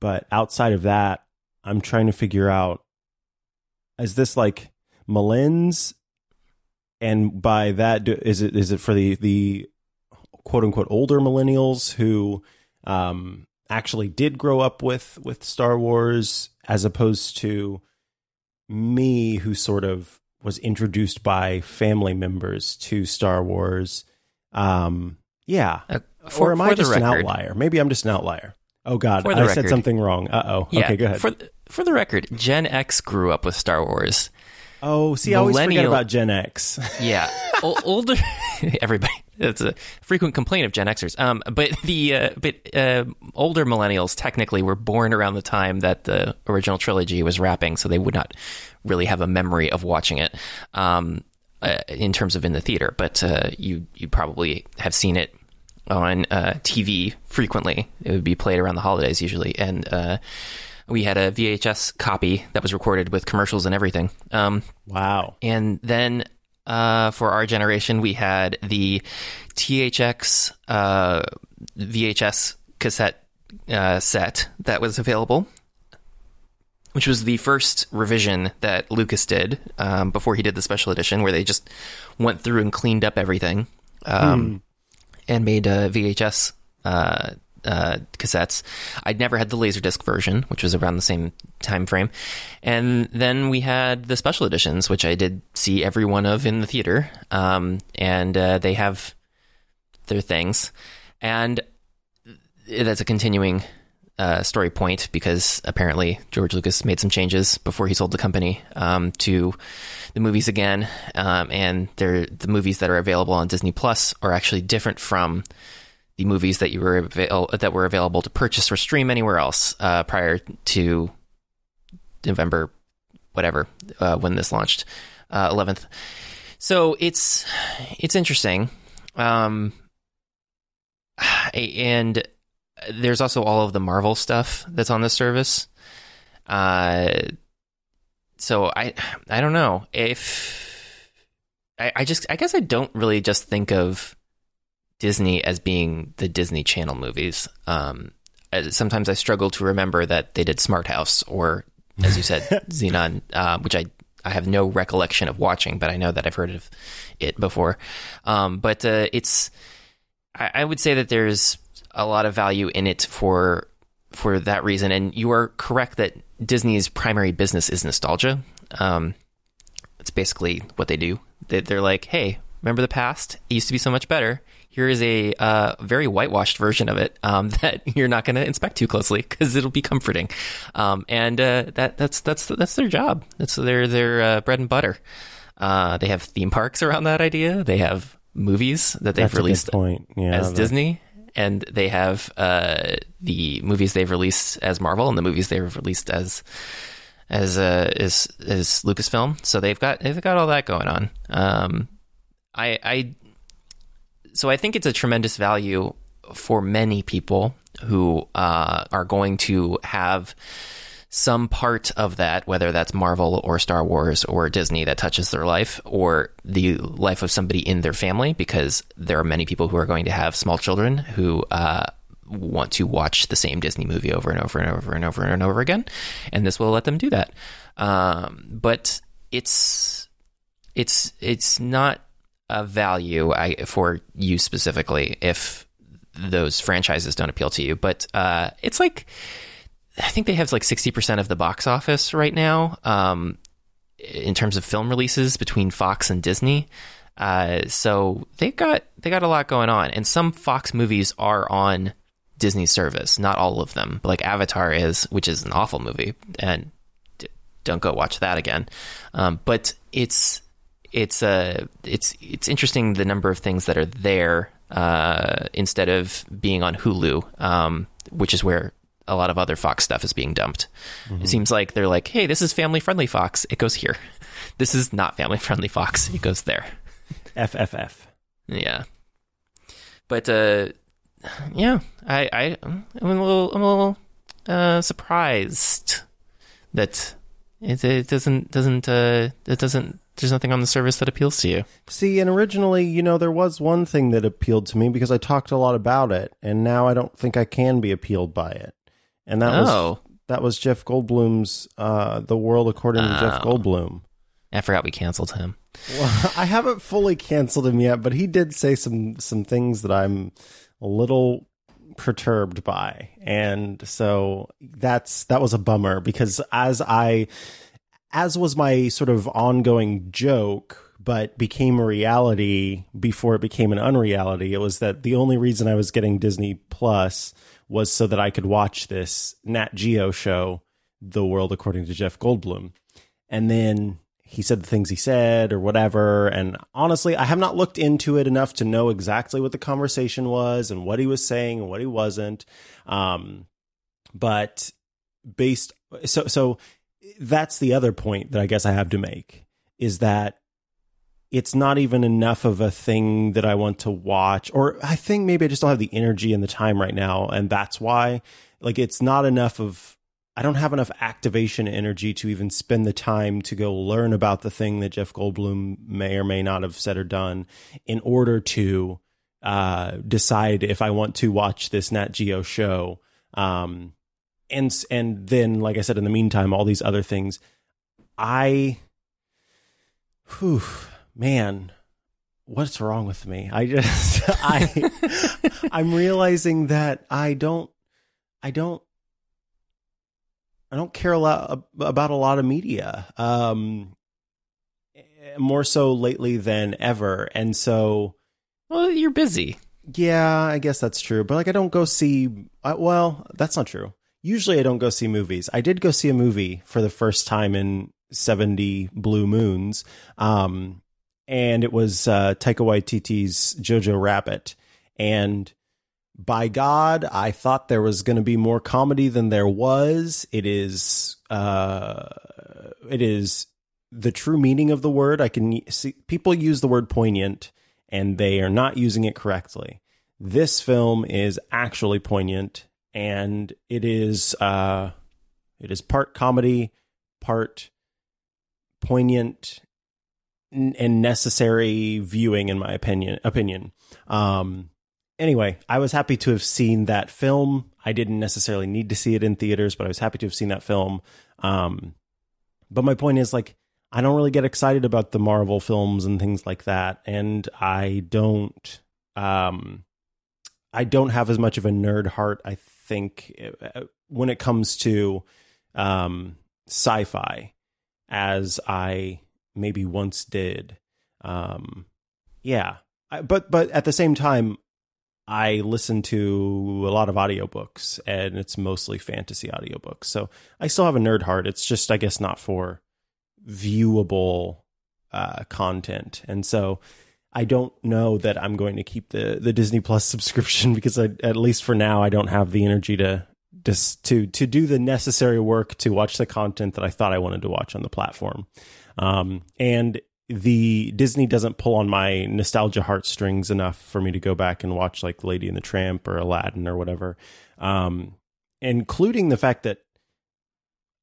But outside of that, I'm trying to figure out is this like Malin's and by that do, is it is it for the the quote unquote older millennials who um actually did grow up with with Star Wars as opposed to me who sort of was introduced by family members to Star Wars. Um, yeah. Uh, or am I just an outlier? Maybe I'm just an outlier. Oh God, I the said something wrong. Uh oh. Yeah, okay, go ahead. For for the record, Gen X grew up with Star Wars. Oh, see, I always forget about Gen X. <laughs> Yeah, o- older <laughs> everybody. It's a frequent complaint of Gen Xers. Um, but the uh, but uh, older millennials technically were born around the time that the original trilogy was wrapping, so they would not really have a memory of watching it. Um, uh, in terms of in the theater, but uh, you you probably have seen it on uh, TV frequently. It would be played around the holidays usually, and uh, we had a VHS copy that was recorded with commercials and everything. Um, wow. and then uh, for our generation, we had the THX uh, VHS cassette uh, set that was available, which was the first revision that Lucas did um, before he did the special edition, where they just went through and cleaned up everything um, and made uh, VHS. Uh, cassettes. I'd never had the Laserdisc version, which was around the same time frame, and then we had the special editions, which I did see every one of in the theater. Um, and uh, they have their things, and that's a continuing uh, story point because apparently George Lucas made some changes before he sold the company um, to the movies again, um, and the movies that are available on Disney Plus are actually different from the movies that you were avail- that were available to purchase or stream anywhere else uh, prior to November, whatever, uh, when this launched, uh, 11th. So it's it's interesting, um, and there's also all of the Marvel stuff that's on this service. Uh, so I I don't know if I, I just I guess I don't really just think of Disney as being the Disney Channel movies. Um, sometimes I struggle to remember that they did Smart House or, as you said, <laughs> Zenon, uh, which I I have no recollection of watching, but I know that I've heard of it before. Um, but uh, it's I, I would say that there's a lot of value in it for for that reason. And you are correct that Disney's primary business is nostalgia. Um, it's basically what they do. They, they're like, hey, remember the past? It used to be so much better. Here is a uh, very whitewashed version of it um, <laughs> that you're not going to inspect too closely because it'll be comforting. Um, and uh, that that's that's that's their job. That's their their uh, bread and butter. Uh, they have theme parks around that idea. They have movies that they've That's released. Yeah, as that- Disney, and they have uh, the movies they've released as Marvel and the movies they've released as as uh, as as Lucasfilm. So they've got they've got all that going on. Um, I I so I think it's a tremendous value for many people who uh, are going to have some part of that, whether that's Marvel or Star Wars or Disney that touches their life or the life of somebody in their family, because there are many people who are going to have small children who uh, want to watch the same Disney movie over and over and over and over and over again, and this will let them do that. Um, but it's it's it's not a value I, for you specifically if those franchises don't appeal to you. But uh, it's like I think they have like sixty percent of the box office right now um, in terms of film releases between Fox and Disney. Uh, so they got they got a lot going on, and some Fox movies are on Disney service. Not all of them, like Avatar is, which is an awful movie, and d- don't go watch that again. Um, but it's it's uh, it's it's interesting the number of things that are there uh, instead of being on Hulu, um, which is where a lot of other Fox stuff is being dumped. Mm-hmm. It seems like they're like, hey, this is family friendly Fox. It goes here. <laughs> This is not family friendly Fox. It goes there. <laughs> FFF. Yeah. But uh, yeah, I, I I'm a little I'm a little uh, surprised that it, it doesn't doesn't uh, it doesn't there's nothing on the service that appeals to you. See, and originally, you know, there was one thing that appealed to me because I talked a lot about it, and now I don't think I can be appealed by it. And that oh. was that was Jeff Goldblum's uh, "The World According oh. to Jeff oh. Goldblum." I forgot we canceled him. Well, <laughs> I haven't fully canceled him yet, but he did say some some things that I'm a little perturbed by. And so that's that was a bummer because as I as was my sort of ongoing joke but became a reality before it became an unreality. It was that the only reason I was getting Disney Plus was so that I could watch this Nat Geo show, The World According to Jeff Goldblum. And then he said the things he said or whatever. And honestly, I have not looked into it enough to know exactly what the conversation was and what he was saying and what he wasn't. Um, but based, so, so that's the other point that I guess I have to make is that it's not even enough of a thing that I want to watch, or I think maybe I just don't have the energy and the time right now. And that's why, like, it's not enough of I don't have enough activation energy to even spend the time to go learn about the thing that Jeff Goldblum may or may not have said or done in order to uh, decide if I want to watch this Nat Geo show. Um, and and then, like I said, in the meantime, all these other things. I, whew, man, what's wrong with me? I just <laughs> I <laughs> I'm realizing that I don't I don't I don't care a lot about a lot of media. Um, more so lately than ever, and so. Well, you're busy. Yeah, I guess that's true. But like, I don't go see. Uh, well, that's not true. Usually, I don't go see movies. I did go see a movie for the first time in seventy blue moons, um, and it was uh, Taika Waititi's Jojo Rabbit, and by God, I thought there was going to be more comedy than there was. It is, uh, it is the true meaning of the word. I can see people use the word poignant and they are not using it correctly. This film is actually poignant and it is, uh, it is part comedy, part poignant and necessary viewing, in my opinion. Opinion. Um, anyway, I was happy to have seen that film. I didn't necessarily need to see it in theaters, but I was happy to have seen that film. Um, but my point is, like, I don't really get excited about the Marvel films and things like that, and I don't. Um, I don't have as much of a nerd heart. I think uh, when it comes to um, sci-fi, as I maybe once did. Um, yeah, I, but but at the same time, I listen to a lot of audiobooks and it's mostly fantasy audiobooks. So I still have a nerd heart. It's just, I guess, not for viewable uh, content. And so I don't know that I'm going to keep the, the Disney Plus <laughs> subscription because I, at least for now, I don't have the energy to just to to do the necessary work to watch the content that I thought I wanted to watch on the platform. Um, and the Disney doesn't pull on my nostalgia heartstrings enough for me to go back and watch like Lady and the Tramp or Aladdin or whatever. Um, including the fact that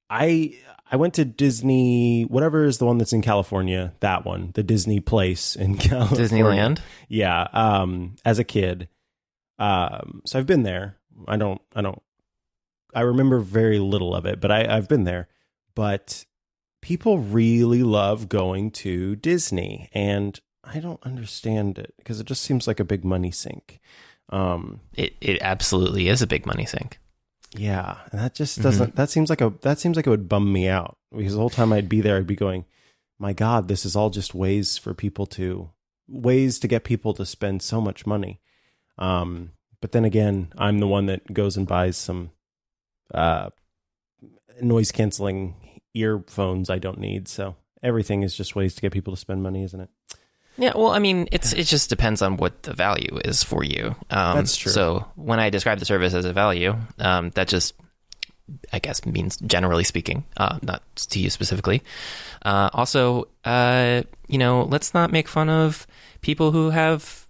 I I went to Disney, whatever is the one that's in California, that one, the Disney place in <laughs> California. Disneyland? Yeah. Um, as a kid. Um, so I've been there. I don't, I don't, I remember very little of it, but I, I've been there. But people really love going to Disney, and I don't understand it because it just seems like a big money sink. Um, It it absolutely is a big money sink. Yeah, and that just Mm-hmm. doesn't. That seems like a. That seems like it would bum me out because the whole time I'd be there, I'd be going, "My God, this is all just ways for people to ways to get people to spend so much money." Um, but then again, I'm the one that goes and buys some uh, noise canceling earphones I don't need. So everything is just ways to get people to spend money, isn't it? Yeah, well, I mean, it's it just depends on what the value is for you. Um, That's true. So when I describe the service as a value, um, that just, I guess, means generally speaking, uh, not to you specifically. Uh, also, uh, you know, let's not make fun of people who have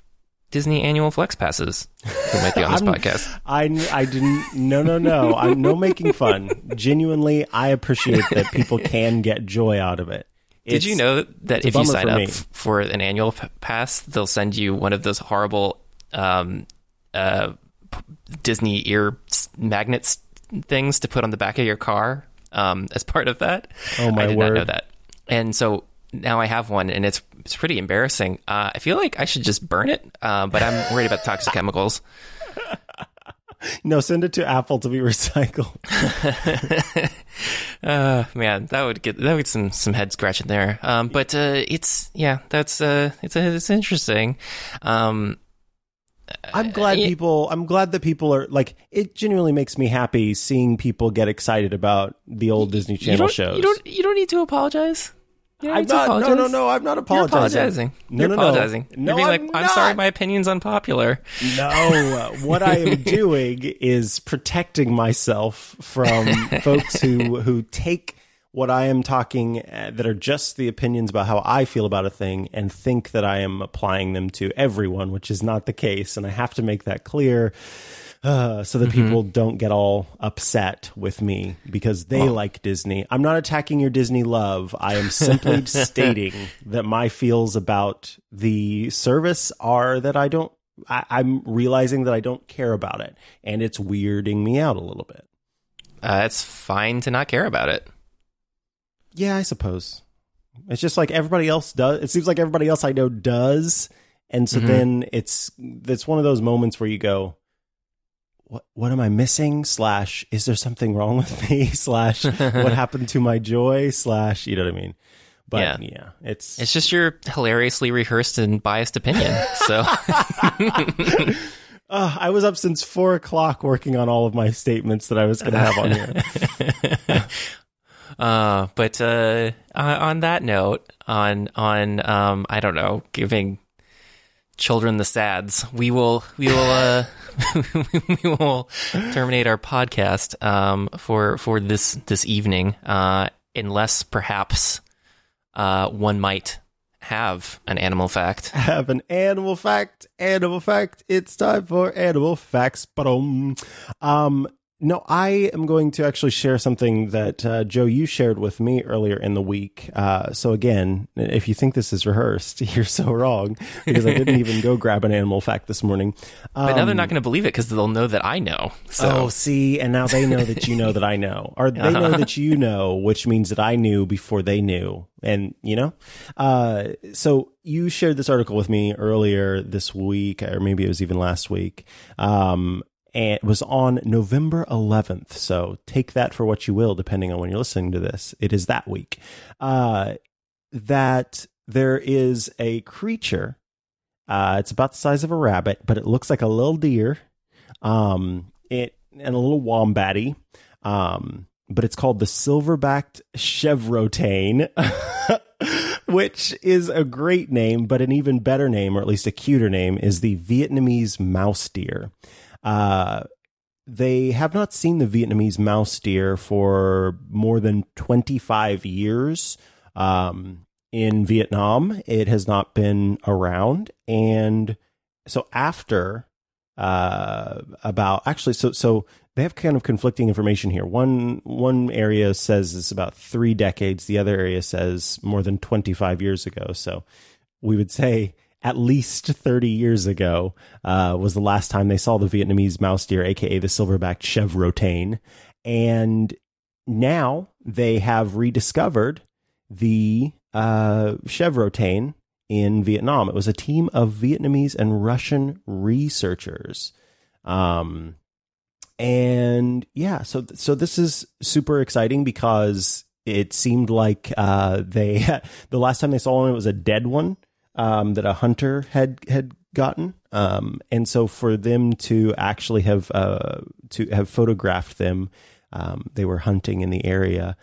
Disney annual flex passes who might be on this <laughs> podcast. I, I didn't. No, no, no. I'm no making fun. Genuinely, I appreciate that people can get joy out of it. Did you know that if you sign for up me. for an annual p- pass, they'll send you one of those horrible um, uh, p- Disney ear s- magnets things to put on the back of your car um, as part of that? Oh, my I did word. not know that. And so now I have one, and it's it's pretty embarrassing. Uh, I feel like I should just burn it, uh, but I'm worried about toxic chemicals. <laughs> <laughs> No, send it to Apple to be <laughs> recycled. <laughs> Uh, man, that would get that would get some some head scratching there. Um, but uh, it's yeah, that's uh, it's it's interesting. Um, I'm glad yeah. people. I'm glad that people are like. It genuinely makes me happy seeing people get excited about the old Disney you Channel don't, shows. You don't you don't need to apologize. You I'm not. No, apologize. no, no. I'm not You're apologizing. apologizing. No, You're no, no. apologizing. No, You're being I'm like, I'm sorry, my opinion's unpopular. No, what I am <laughs> doing is protecting myself from <laughs> folks who who take what I am talking uh, that are just the opinions about how I feel about a thing and think that I am applying them to everyone, which is not the case, and I have to make that clear. Uh, so that people don't get all upset with me because they like Disney. I'm not attacking your Disney love. I am simply <laughs> stating that my feels about the service are that I don't I, I'm realizing that I don't care about it, and it's weirding me out a little bit. Uh, it's fine to not care about it. Yeah, I suppose it's just like everybody else does. It seems like everybody else I know does, and so then it's it's one of those moments where you go, "What what am I missing?" Slash, is there something wrong with me? <laughs> Slash, what <laughs> happened to my joy? Slash, you know what I mean? But Yeah. yeah, it's It's just your hilariously rehearsed and biased opinion. So <laughs> Uh, I was up since four o'clock working on all of my statements that I was going to have on here. Uh, but uh, uh, on that note, on on um, I don't know, giving children the sads, we will we will uh, <laughs> we will terminate our podcast um, for for this this evening, uh, unless perhaps uh, one might have an animal fact. <laughs> have an animal fact. Animal fact. It's time for animal facts. Ba-dum. Um, no, I am going to actually share something that uh, Joe you shared with me earlier in the week. Uh, so again, if you think this is rehearsed, <laughs> you're so wrong because I didn't even go grab an animal fact this morning. Um, But now they're not going to believe it because they'll know that I know. So Oh, see, and now they know that you know that I know, or they know that you <laughs> know, which means that I knew before they knew, and you know. Uh, so you shared this article with me earlier this week, or maybe it was even last week. Um, and it was on November 11th. So take that for what you will, depending on when you're listening to this. It is that week. Uh, that there is a creature. Uh, it's about the size of a rabbit, but it looks like a little deer. Um, it and a little wombatty. Um, but it's called the silverbacked chevrotain, <laughs> which is a great name, but an even better name, or at least a cuter name, is the Vietnamese mouse deer. Uh, they have not seen the Vietnamese mouse deer for more than 25 years. Um, in Vietnam, it has not been around. And so after uh, about actually, so, so they have kind of conflicting information here. One, one area says it's about three decades. The other area says more than 25 years ago. So we would say at least 30 years ago uh, was the last time they saw the Vietnamese mouse deer, aka the silverback chevrotain. And now they have rediscovered the uh, chevrotain in Vietnam. It was a team of Vietnamese and Russian researchers. Um, and yeah, so so this is super exciting because it seemed like uh, they <laughs> the last time they saw one it was a dead one um, that a hunter had had gotten, um, and so for them to actually have uh, to have photographed them, um, they were hunting in the area.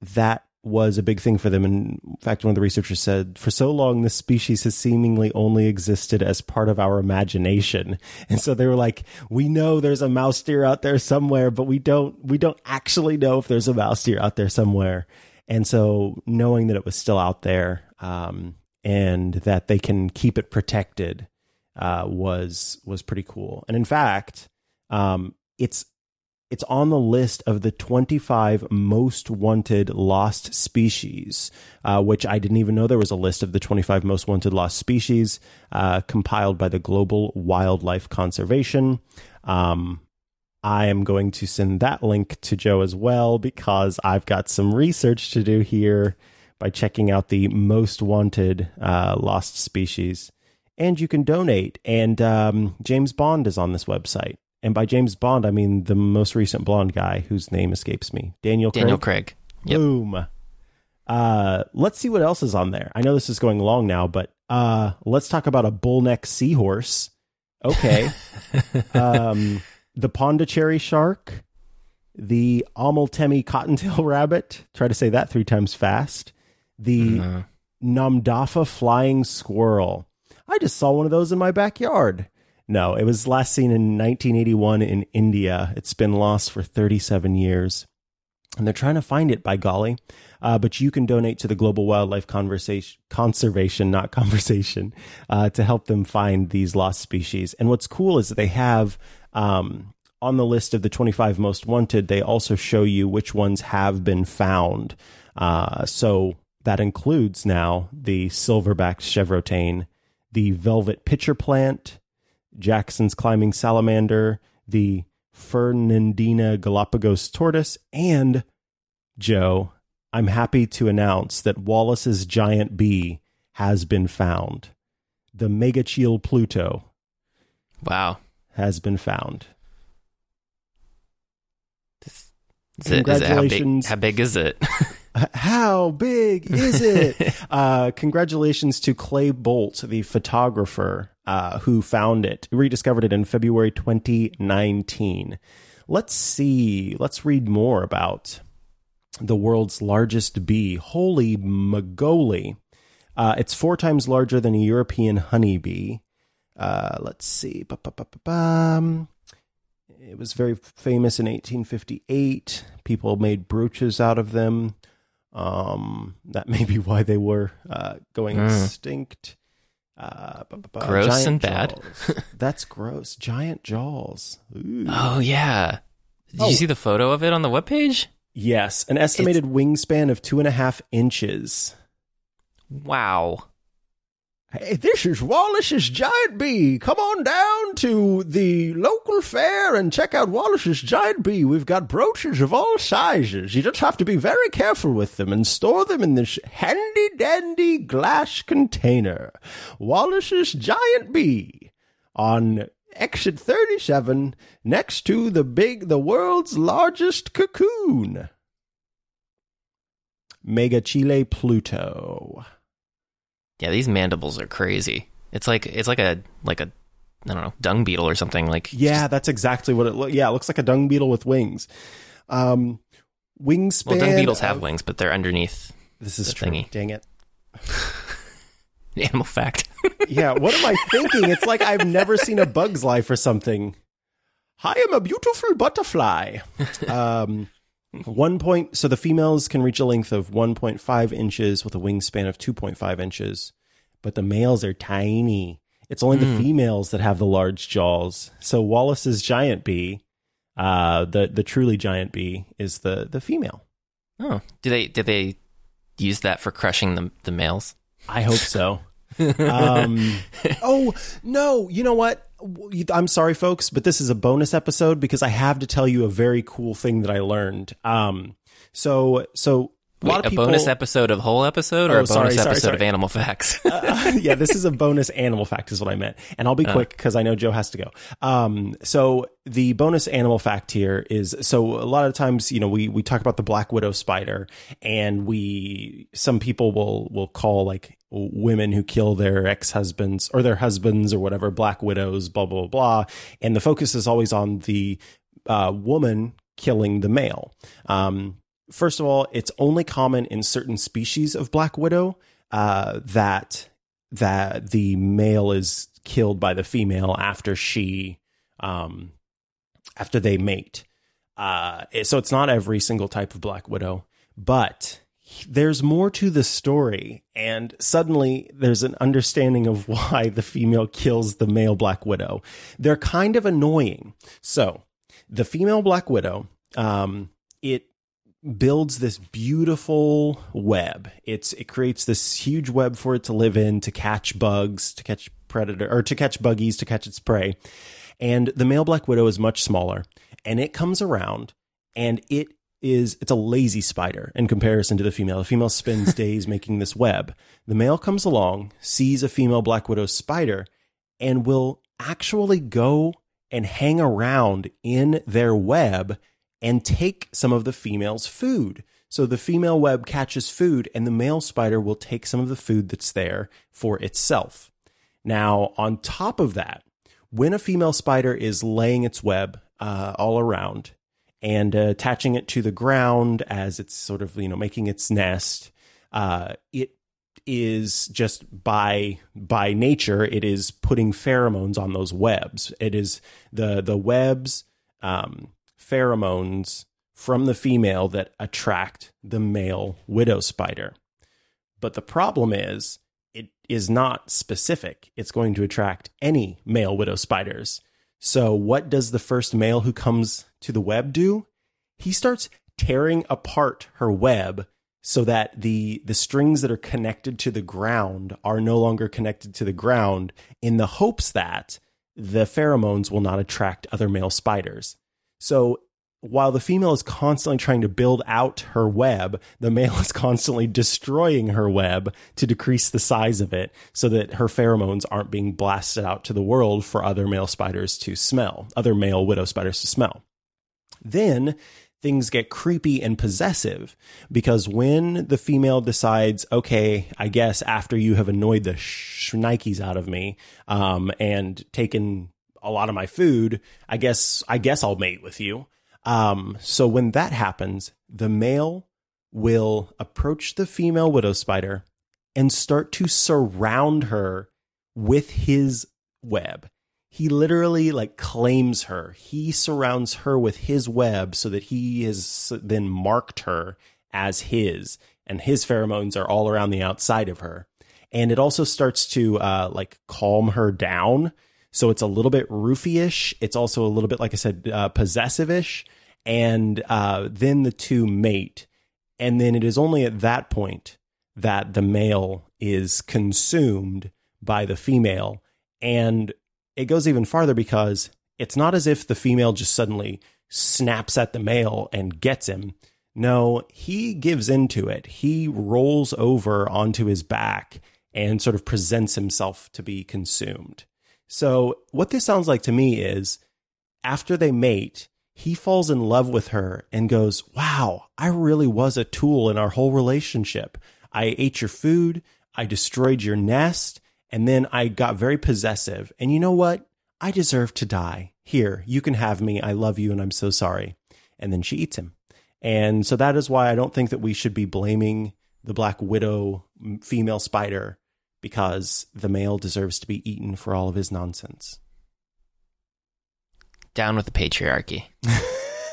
That was a big thing for them. And in fact, one of the researchers said, for so long, this species has seemingly only existed as part of our imagination. <laughs> And so they were like, we know there's a mouse deer out there somewhere, but we don't, we don't actually know if there's a mouse deer out there somewhere. And so knowing that it was still out there, um, and that they can keep it protected, uh, was, was pretty cool. And in fact, um, it's it's on the list of the 25 most wanted lost species, uh, which I didn't even know there was a list of the 25 most wanted lost species uh, compiled by the Global Wildlife Conservation. Um, I am going to send that link to Joe as well because I've got some research to do here by checking out the most wanted uh, lost species. And you can donate. And um, James Bond is on this website. And by James Bond, I mean the most recent blonde guy whose name escapes me. Daniel Craig. Daniel Craig. Yep. Boom. Uh, let's see what else is on there. I know this is going long now, but uh, let's talk about a bullneck seahorse. Okay. <laughs> um, the Pondicherry shark, the Omiltemi cottontail <laughs> rabbit. Try to say that three times fast. The uh-huh. Namdapha flying squirrel. I just saw one of those in my backyard. No, it was last seen in 1981 in India. It's been lost for 37 years. And they're trying to find it, by golly. Uh, but you can donate to the Global Wildlife Conversation, Conservation, not conversation, <laughs> uh, to help them find these lost species. And what's cool is that they have um, on the list of the 25 most wanted, they also show you which ones have been found. Uh, so that includes now the silverback chevrotain, the velvet pitcher plant, Jackson's climbing salamander, the Fernandina Galapagos tortoise, and Joe, I'm happy to announce that Wallace's giant bee has been found. The Megachile Pluto. Wow. Has been found. Is Congratulations. It, how, big, how big is it? <laughs> How big is it? <laughs> uh, congratulations to Clay Bolt, the photographer uh, who found it, rediscovered it in February 2019. Let's see. Let's read more about the world's largest bee. Holy mogoly. Uh, it's four times larger than a European honeybee. Uh, let's see. Ba-ba-ba-ba-bum. It was very famous in 1858. People made brooches out of them. Um, that may be why they were uh, going mm. extinct. Uh, gross Giant and bad. That's gross. Giant jaws. Ooh. Oh yeah. Did oh. you see the photo of it on the webpage? Yes, an estimated it's... wingspan of two and a half inches. Wow. Hey, this is Wallace's Giant Bee. Come on down to the local fair and check out Wallace's Giant Bee. We've got brooches of all sizes. You just have to be very careful with them and store them in this handy dandy glass container. Wallace's Giant Bee on exit 37 next to the big, the world's largest cocoon. Megachile Pluto. Yeah, these mandibles are crazy. It's like it's like a like a I don't know dung beetle or something. Like yeah, just, that's exactly what it looks. Yeah, it looks like a dung beetle with wings. Um, wingspan. Well, dung beetles have wings, but they're underneath. This is true. Thingy. Dang it. <laughs> Animal fact. <laughs> yeah, what am I thinking? It's like I've never seen a bug's life or something. I am a beautiful butterfly. <laughs> Um, one point, so the females can reach a length of 1.5 inches with a wingspan of 2.5 inches, but the males are tiny. It's only mm. the hmm. females that have the large jaws. So Wallace's giant bee, uh, the the truly giant bee, is the the female. Oh, do they did they use that for crushing the the males? I hope so. Um, <laughs> oh no! You know what? I'm sorry, folks, but this is a bonus episode because I have to tell you a very cool thing that I learned. Um, so so a Wait, a people, bonus episode of whole episode or Oh, a bonus sorry, sorry, episode sorry. of Animal Facts? <laughs> Uh, yeah, this is a bonus animal fact, is what I meant. And I'll be quick because I know Joe has to go. Um, so the bonus animal fact here is so a lot of times, you know, we we talk about the black widow spider, and we some people will will call like women who kill their ex husbands or their husbands or whatever black widows, blah blah blah, and the focus is always on the uh, woman killing the male. Um, first of all, it's only common in certain species of black widow uh, that that the male is killed by the female after she um, after they mate. Uh, so it's not every single type of black widow, but there's more to the story, and suddenly there's an understanding of <laughs> why the female kills the male black widow. They're kind of annoying. So the female black widow, um, it builds this beautiful web. It's it creates this huge web for it to live in to catch bugs, to catch predator or to catch buggies, to catch its prey. And the male black widow is much smaller, and it comes around and it is it's a lazy spider in comparison to the female. The female spends <laughs> days making this web. The male comes along, sees a female black widow spider, and will actually go and hang around in their web and take some of the female's food. So the female web catches food, and the male spider will take some of the food that's there for itself. Now, on top of that, when a female spider is laying its web uh, all around and uh, attaching it to the ground as it's sort of you know making its nest, uh, it is just by by nature it is putting pheromones on those webs. It is the the webs um, pheromones from the female that attract the male widow spider. But the problem is it is not specific. It's going to attract any male widow spiders. So what does the first male who comes to the web do? He starts tearing apart her web so that the the strings that are connected to the ground are no longer connected to the ground in the hopes that the pheromones will not attract other male spiders. So while the female is constantly trying to build out her web, the male <laughs> is constantly destroying her web to decrease the size of it so that her pheromones aren't being blasted out to the world for other male spiders to smell, other male widow spiders to smell. Then things get creepy and possessive because when the female decides, okay, I guess after you have annoyed the shnikes out of me um, and taken a lot of my food, I guess I guess I'll mate with you. Um, so when that happens, the male will approach the female widow spider and start to surround her with his web. He literally like claims her. He surrounds her with his web so that he has then marked her as his, and his pheromones are all around the outside of her. And it also starts to uh, like calm her down. So it's a little bit roofy-ish. It's also a little bit, like I said, uh, possessive-ish. And uh, then the two mate. And then it is only at that point that the male is consumed by the female. And it goes even farther because it's not as if the female just suddenly snaps at the male and gets him. No, he gives into it. He rolls over onto his back and sort of presents himself to be consumed. So, what this sounds like to me is after they mate, he falls in love with her and goes, Wow, I really was a tool in our whole relationship. I ate your food, I destroyed your nest, and then I got very possessive. And you know what? I deserve to die. Here, you can have me. I love you and I'm so sorry. And then she eats him. And so that is why I don't think that we should be blaming the Black Widow female spider because the male deserves to be eaten for all of his nonsense. Down with the patriarchy.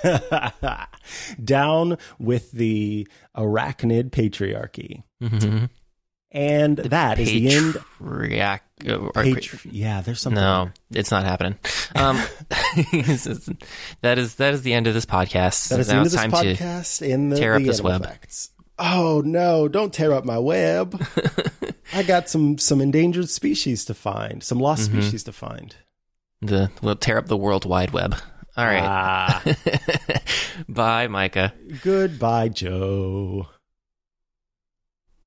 <laughs> Down with the arachnid patriarchy. Mm-hmm. And that is the end. Patriarch- uh, Patri- yeah, there's something. no, it's not happening. Um, <laughs> that is that is the end of this podcast. That is the end of it's this time to podcast in the, tear up the this web. facts. Oh no! Don't tear up my web. <laughs> I got some some endangered species to find, some lost Mhm. species to find. The we'll tear up the world wide web. All right. Ah, <laughs> Bye, Micah. goodbye, Joe.